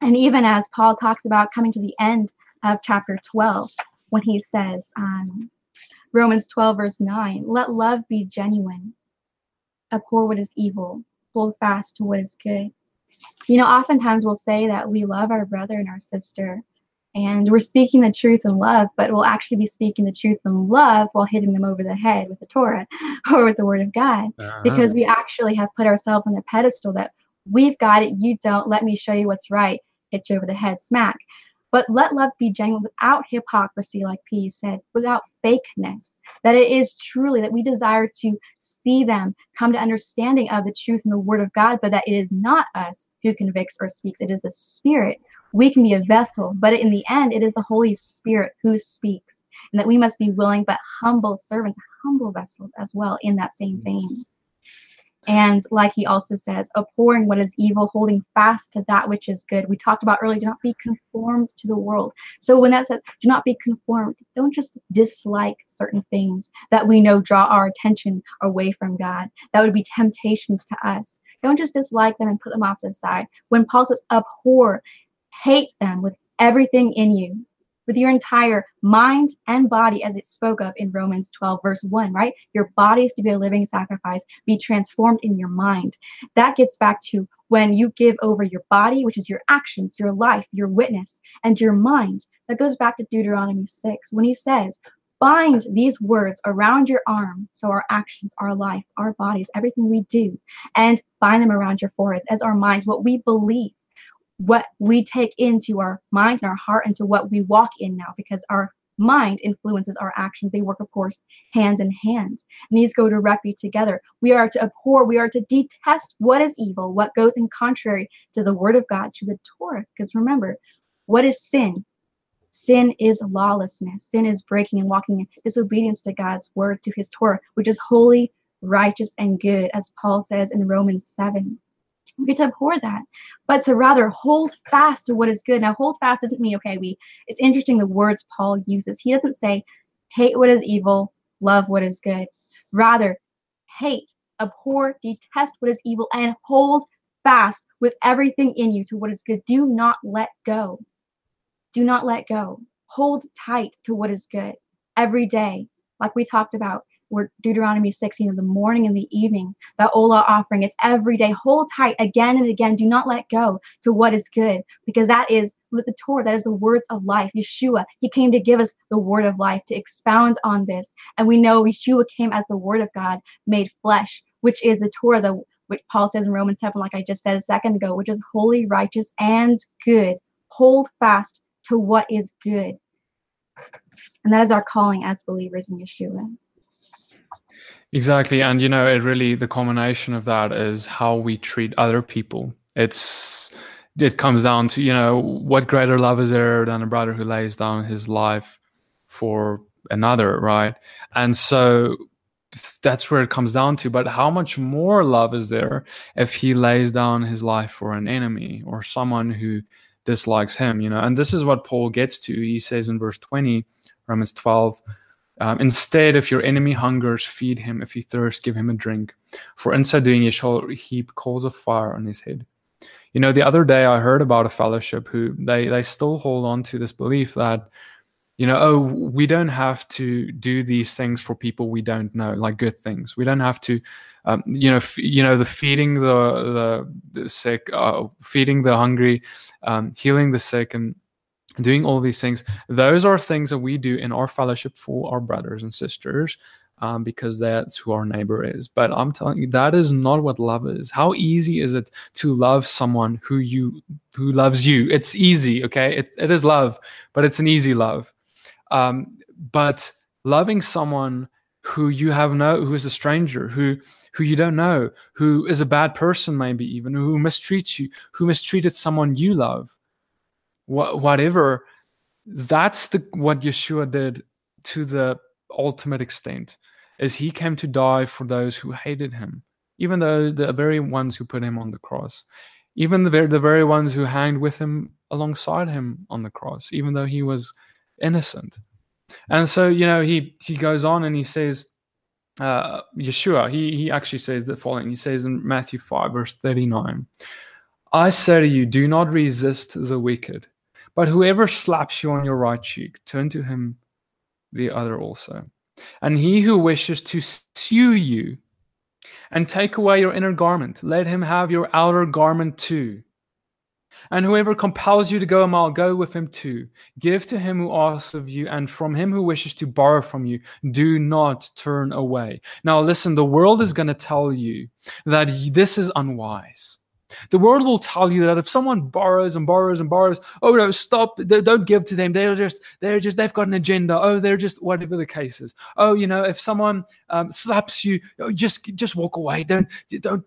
And even as Paul talks about coming to the end of chapter 12, when he says, um, Romans 12, verse 9, let love be genuine, abhor what is evil, hold fast to what is good. You know, oftentimes we'll say that we love our brother and our sister, and we're speaking the truth in love, but we'll actually be speaking the truth in love while hitting them over the head with the Torah or with the Word of God, uh-huh. because we actually have put ourselves on a pedestal that we've got it, you don't. Let me show you what's right. Hit you over the head, smack. But let love be genuine without hypocrisy, like P said, without fakeness. That it is truly that we desire to see them come to understanding of the truth and the Word of God, but that it is not us who convicts or speaks. It is the Spirit we can be a vessel, but in the end, it is the Holy Spirit who speaks, and that we must be willing but humble servants, humble vessels as well in that same mm. vein. And like he also says, abhorring what is evil, holding fast to that which is good. We talked about earlier, do not be conformed to the world. So when that says, do not be conformed, don't just dislike certain things that we know draw our attention away from God. That would be temptations to us. Don't just dislike them and put them off to the side. When Paul says abhor, hate them with everything in you, with your entire mind and body, as it spoke of in Romans 12, verse 1, right? Your body is to be a living sacrifice, be transformed in your mind. That gets back to when you give over your body, which is your actions, your life, your witness, and your mind. That goes back to Deuteronomy 6, when he says, Bind these words around your arm, so our actions, our life, our bodies, everything we do, and bind them around your forehead as our minds, what we believe what we take into our mind and our heart into what we walk in now because our mind influences our actions. They work, of course, hands in hand. And these go directly together. We are to abhor, we are to detest what is evil, what goes in contrary to the word of God, to the Torah. Because remember, what is sin? Sin is lawlessness. Sin is breaking and walking in disobedience to God's word, to his Torah, which is holy, righteous, and good, as Paul says in Romans 7 we get to abhor that but to rather hold fast to what is good. Now hold fast doesn't mean okay we it's interesting the words paul uses. He doesn't say hate what is evil love what is good. Rather hate abhor detest what is evil and hold fast with everything in you to what is good. Do not let go. Do not let go. Hold tight to what is good every day like we talked about we're Deuteronomy 16 in the morning and the evening. The Olah offering is every day. Hold tight again and again. Do not let go to what is good because that is with the Torah. That is the words of life. Yeshua, he came to give us the word of life, to expound on this. And we know Yeshua came as the word of God made flesh, which is the Torah, the which Paul says in Romans 7, like I just said a second ago, which is holy, righteous, and good. Hold fast to what is good. And that is our calling as believers in Yeshua. Exactly. And, you know, it really, the combination of that is how we treat other people. It's, it comes down to, you know, what greater love is there than a brother who lays down his life for another, right? And so that's where it comes down to. But how much more love is there if he lays down his life for an enemy or someone who dislikes him, you know? And this is what Paul gets to. He says in verse 20, Romans 12, Um, instead, if your enemy hungers, feed him. If he thirsts, give him a drink. For in so doing, you shall heap coals of fire on his head. You know, the other day I heard about a fellowship who they they still hold on to this belief that you know, oh, we don't have to do these things for people we don't know, like good things. We don't have to, um, you know, f- you know, the feeding the the, the sick, uh, feeding the hungry, um, healing the sick, and doing all these things. Those are things that we do in our fellowship for our brothers and sisters. Um, because that's who our neighbor is. But I'm telling you, that is not what love is. How easy is it to love someone who you who loves you? It's easy, okay? It, it is love, but it's an easy love. Um, but loving someone who you have no, who is a stranger, who who you don't know, who is a bad person, maybe even who mistreats you, who mistreated someone you love, wh- whatever. That's the what Yeshua did to the ultimate extent, is he came to die for those who hated him, even though the very ones who put him on the cross, even the very, the very ones who hanged with him alongside him on the cross, even though he was innocent. And so, you know, he he goes on and he says, uh, Yeshua, he he actually says the following. He says in Matthew 5, verse 39, I say to you, do not resist the wicked, but whoever slaps you on your right cheek, turn to him the other also. And he who wishes to sue you and take away your inner garment, let him have your outer garment too. And whoever compels you to go a mile, go with him too. Give to him who asks of you, and from him who wishes to borrow from you, do not turn away. Now, listen, the world is going to tell you that this is unwise. The world will tell you that if someone borrows and borrows and borrows, oh no, stop! Don't give to them. They're just, they're just, they've got an agenda. Oh, they're just whatever the case is. Oh, you know, if someone um, slaps you, oh, just, just walk away. Don't, don't,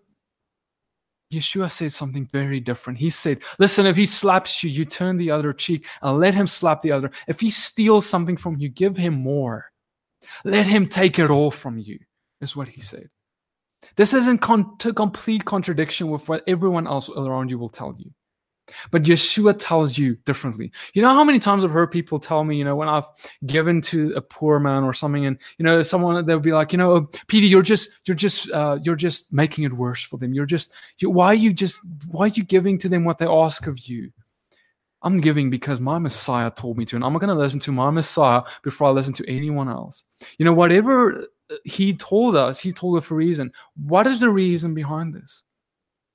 Yeshua said something very different. He said, Listen, if he slaps you, you turn the other cheek and let him slap the other. If he steals something from you, give him more. Let him take it all from you, is what he said. This is in con- complete contradiction with what everyone else around you will tell you. But Yeshua tells you differently. You know how many times I've heard people tell me, you know, when I've given to a poor man or something, and you know, someone they'll be like, you know, Peter, you're just, you're just, uh, you're just making it worse for them. You're just, you, why are you just, why are you giving to them what they ask of you? I'm giving because my Messiah told me to, and I'm going to listen to my Messiah before I listen to anyone else. You know, whatever he told us, he told us for a reason. What is the reason behind this?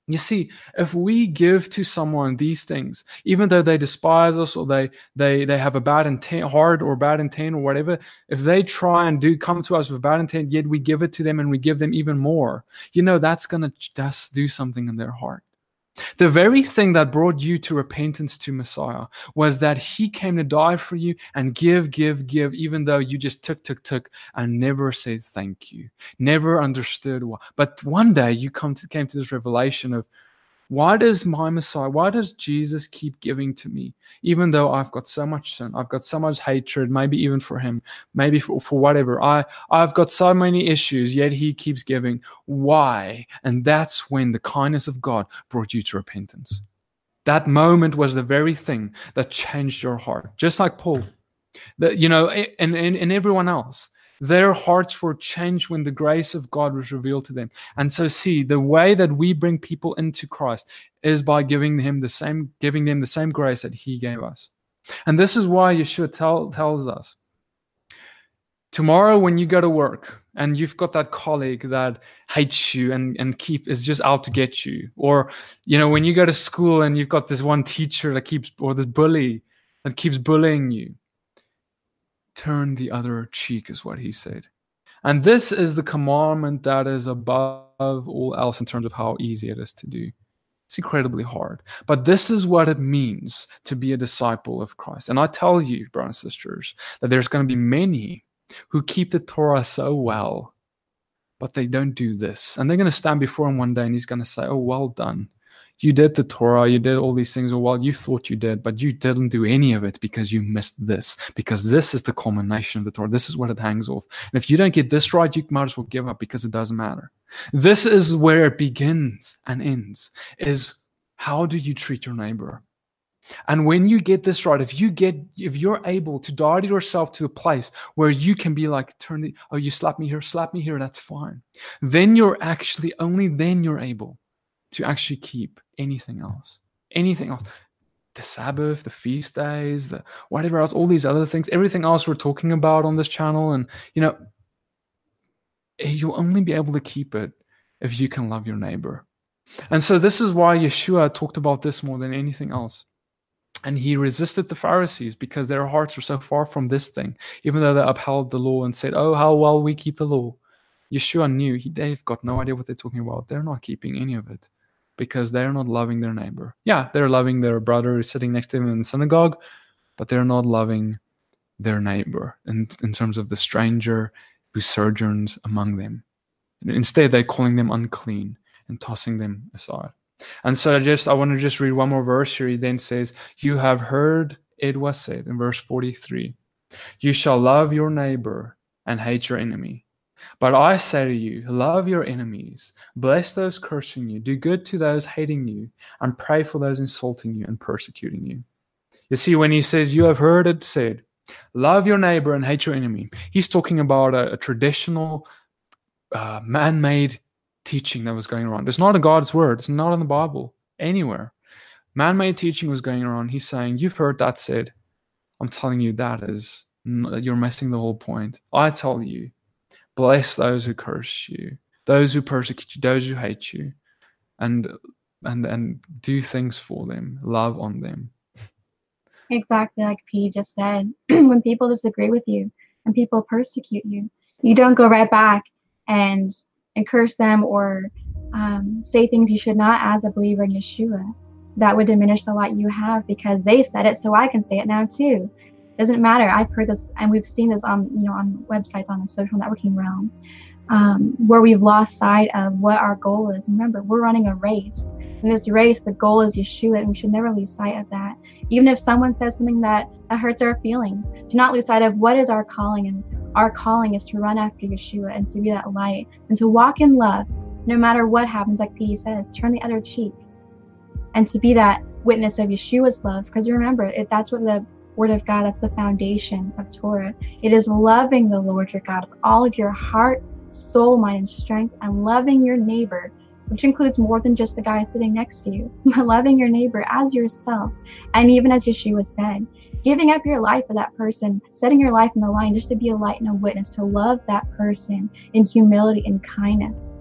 You see, if we give to someone these things, even though they despise us or they they they have a bad intent, hard or bad intent or whatever, if they try and do come to us with bad intent, yet we give it to them and we give them even more, you know that's gonna just do something in their heart. The very thing that brought you to repentance to Messiah was that he came to die for you and give, give, give, even though you just took, took, took and never said thank you, never understood why. But one day you come to, came to this revelation of why does my Messiah, why does Jesus keep giving to me? Even though I've got so much sin, I've got so much hatred, maybe even for him, maybe for, for whatever. I, I've got so many issues, yet he keeps giving. Why? And that's when the kindness of God brought you to repentance. That moment was the very thing that changed your heart, just like Paul. That you know, and, and, and everyone else. Their hearts were changed when the grace of God was revealed to them. And so see, the way that we bring people into Christ is by giving him the same giving them the same grace that he gave us. And this is why Yeshua tell, tells us tomorrow when you go to work and you've got that colleague that hates you and, and keep is just out to get you or you know when you go to school and you've got this one teacher that keeps or this bully that keeps bullying you turn the other cheek, is what he said. And this is the commandment that is above all else in terms of how easy it is to do. It's incredibly hard. But this is what it means to be a disciple of Christ. And I tell you, brothers and sisters, that there's going to be many who keep the Torah so well, but they don't do this. And they're going to stand before him one day and he's going to say, Oh, well done you did the Torah, you did all these things, or well, you thought you did, but you didn't do any of it because you missed this, because this is the culmination of the Torah. This is what it hangs off. And if you don't get this right, you might as well give up because it doesn't matter. This is where it begins and ends, is how do you treat your neighbor? And when you get this right, if you get, if you're able to dial yourself to a place where you can be like, turn the, oh, you slap me here, slap me here, that's fine. Then you're actually, only then you're able to actually keep anything else, anything else. The Sabbath, the feast days, the whatever else, all these other things, everything else we're talking about on this channel. And, you know, eh, you'll only be able to keep it if you can love your neighbor. And so this is why Yeshua talked about this more than anything else and he resisted the Pharisees because their hearts were so far from this thing, even though they upheld the law and said, Oh, how well we keep the law. Yeshua knew he, they've got no idea what they're talking about. They're not keeping any of it because they're not loving their neighbor. Yeah, they're loving their brother who's sitting next to them in the synagogue, but they're not loving their neighbor in, in terms of the stranger who sojourns among them. Instead, they're calling them unclean and tossing them aside. And so I just I want to just read one more verse here. He then says, You have heard it was said in verse 43, You shall love your neighbor and hate your enemy. But I say to you, love your enemies, bless those cursing you, do good to those hating you, and pray for those insulting you and persecuting you. You see, when he says, You have heard it said, love your neighbor and hate your enemy, he's talking about a, a traditional, uh, man made teaching that was going around. It's not a God's word. It's not in the Bible anywhere. Man-made teaching was going around. He's saying, "You've heard that said." I'm telling you that is you're missing the whole point. I tell you, bless those who curse you, those who persecute you, those who hate you, and and and do things for them, love on them. Exactly like P just said. when people disagree with you and people persecute you, you don't go right back and and curse them or um, say things you should not as a believer in Yeshua. That would diminish the light you have because they said it, so I can say it now too. Doesn't matter. I've heard this, and we've seen this on you know on websites on the social networking realm, um, where we've lost sight of what our goal is. Remember, we're running a race. In this race, the goal is Yeshua, and we should never lose sight of that. Even if someone says something that, that hurts our feelings, do not lose sight of what is our calling and our calling is to run after Yeshua and to be that light and to walk in love no matter what happens, like P says, turn the other cheek and to be that witness of Yeshua's love. Because remember, if that's what the Word of God, that's the foundation of Torah. It is loving the Lord your God with all of your heart, soul, mind, and strength, and loving your neighbor, which includes more than just the guy sitting next to you, loving your neighbor as yourself. And even as Yeshua said, giving up your life for that person, setting your life in the line just to be a light and a witness, to love that person in humility and kindness.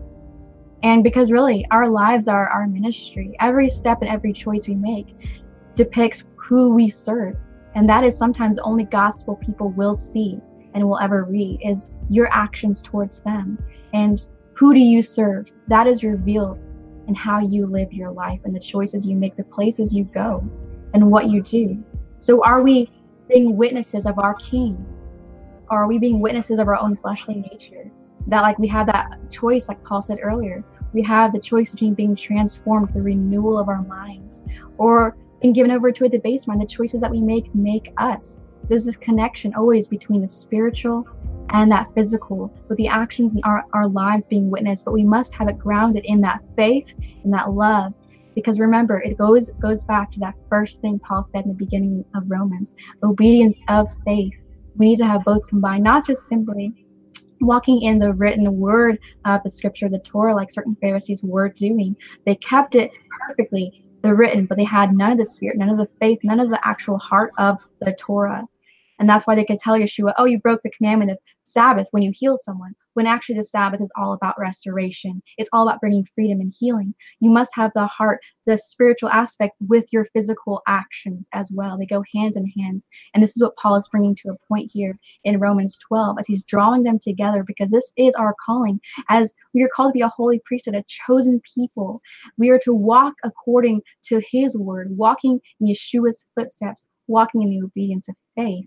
And because really, our lives are our ministry. Every step and every choice we make depicts who we serve. And that is sometimes the only gospel people will see and will ever read is your actions towards them. And who do you serve? That is reveals in how you live your life and the choices you make, the places you go, and what you do. So are we being witnesses of our King? Or are we being witnesses of our own fleshly nature? That like we have that choice, like Paul said earlier, we have the choice between being transformed the renewal of our minds or being given over to a debased mind. The choices that we make make us. There's this connection always between the spiritual and that physical, with the actions in our, our lives being witnessed, but we must have it grounded in that faith, and that love, because remember it goes goes back to that first thing paul said in the beginning of romans obedience of faith we need to have both combined not just simply walking in the written word of the scripture the torah like certain pharisees were doing they kept it perfectly the written but they had none of the spirit none of the faith none of the actual heart of the torah. And that's why they could tell yeshua oh you broke the commandment of sabbath when you heal someone when actually the Sabbath is all about restoration. It's all about bringing freedom and healing. You must have the heart, the spiritual aspect with your physical actions as well. They go hand in hand. And this is what Paul is bringing to a point here in Romans 12 as he's drawing them together because this is our calling. As we are called to be a holy priesthood, a chosen people, we are to walk according to his word, walking in Yeshua's footsteps, walking in the obedience of faith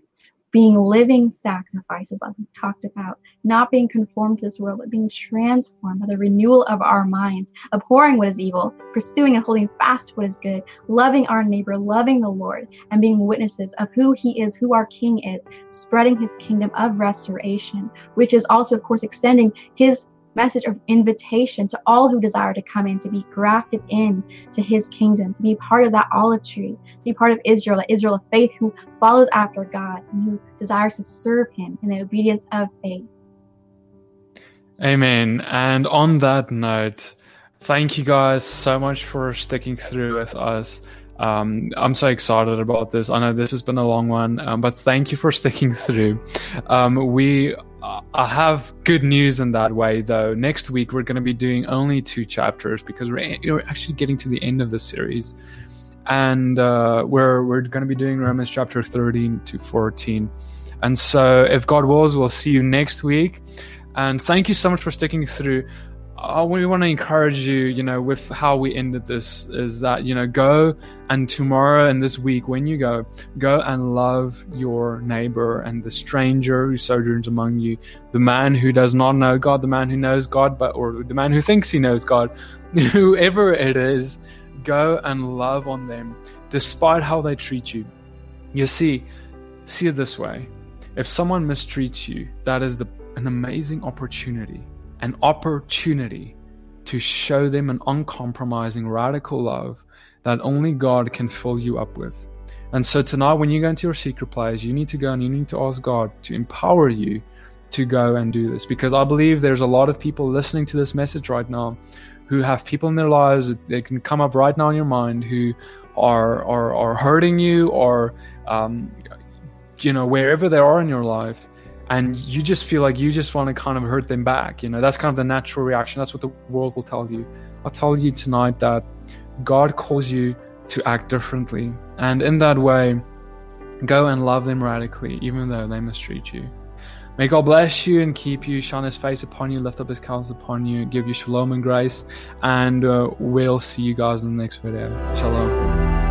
being living sacrifices, like we talked about, not being conformed to this world, but being transformed by the renewal of our minds, abhorring what is evil, pursuing and holding fast what is good, loving our neighbor, loving the Lord, and being witnesses of who He is, who our King is, spreading His kingdom of restoration, which is also, of course, extending His message of invitation to all who desire to come in, to be grafted in to his kingdom, to be part of that olive tree, be part of Israel, Israel of faith who follows after God and who desires to serve him in the obedience of faith. Amen. And on that note, thank you guys so much for sticking through with us. Um, I'm so excited about this. I know this has been a long one, um, but thank you for sticking through. Um, we I have good news in that way, though. Next week we're going to be doing only two chapters because we're, we're actually getting to the end of the series, and uh, we're we're going to be doing Romans chapter 13 to 14. And so, if God wills, we'll see you next week. And thank you so much for sticking through. I we want to encourage you, you know, with how we ended this is that, you know, go and tomorrow and this week, when you go, go and love your neighbor and the stranger who sojourns among you, the man who does not know God, the man who knows God, but, or the man who thinks he knows God, whoever it is, go and love on them despite how they treat you. You see, see it this way if someone mistreats you, that is the, an amazing opportunity an opportunity to show them an uncompromising, radical love that only God can fill you up with. And so tonight, when you go into your secret place, you need to go and you need to ask God to empower you to go and do this. Because I believe there's a lot of people listening to this message right now who have people in their lives that can come up right now in your mind who are are, are hurting you or um, you know wherever they are in your life and you just feel like you just want to kind of hurt them back you know? That's kind of the natural reaction. That's what the world will tell you. I'll tell you tonight that god calls you to act differently and in that way go and love them radically even though they mistreat you. May god bless you and keep you shine his face upon you lift up his countenance upon you give you shalom and grace and uh, we'll see you guys in the next video. Shalom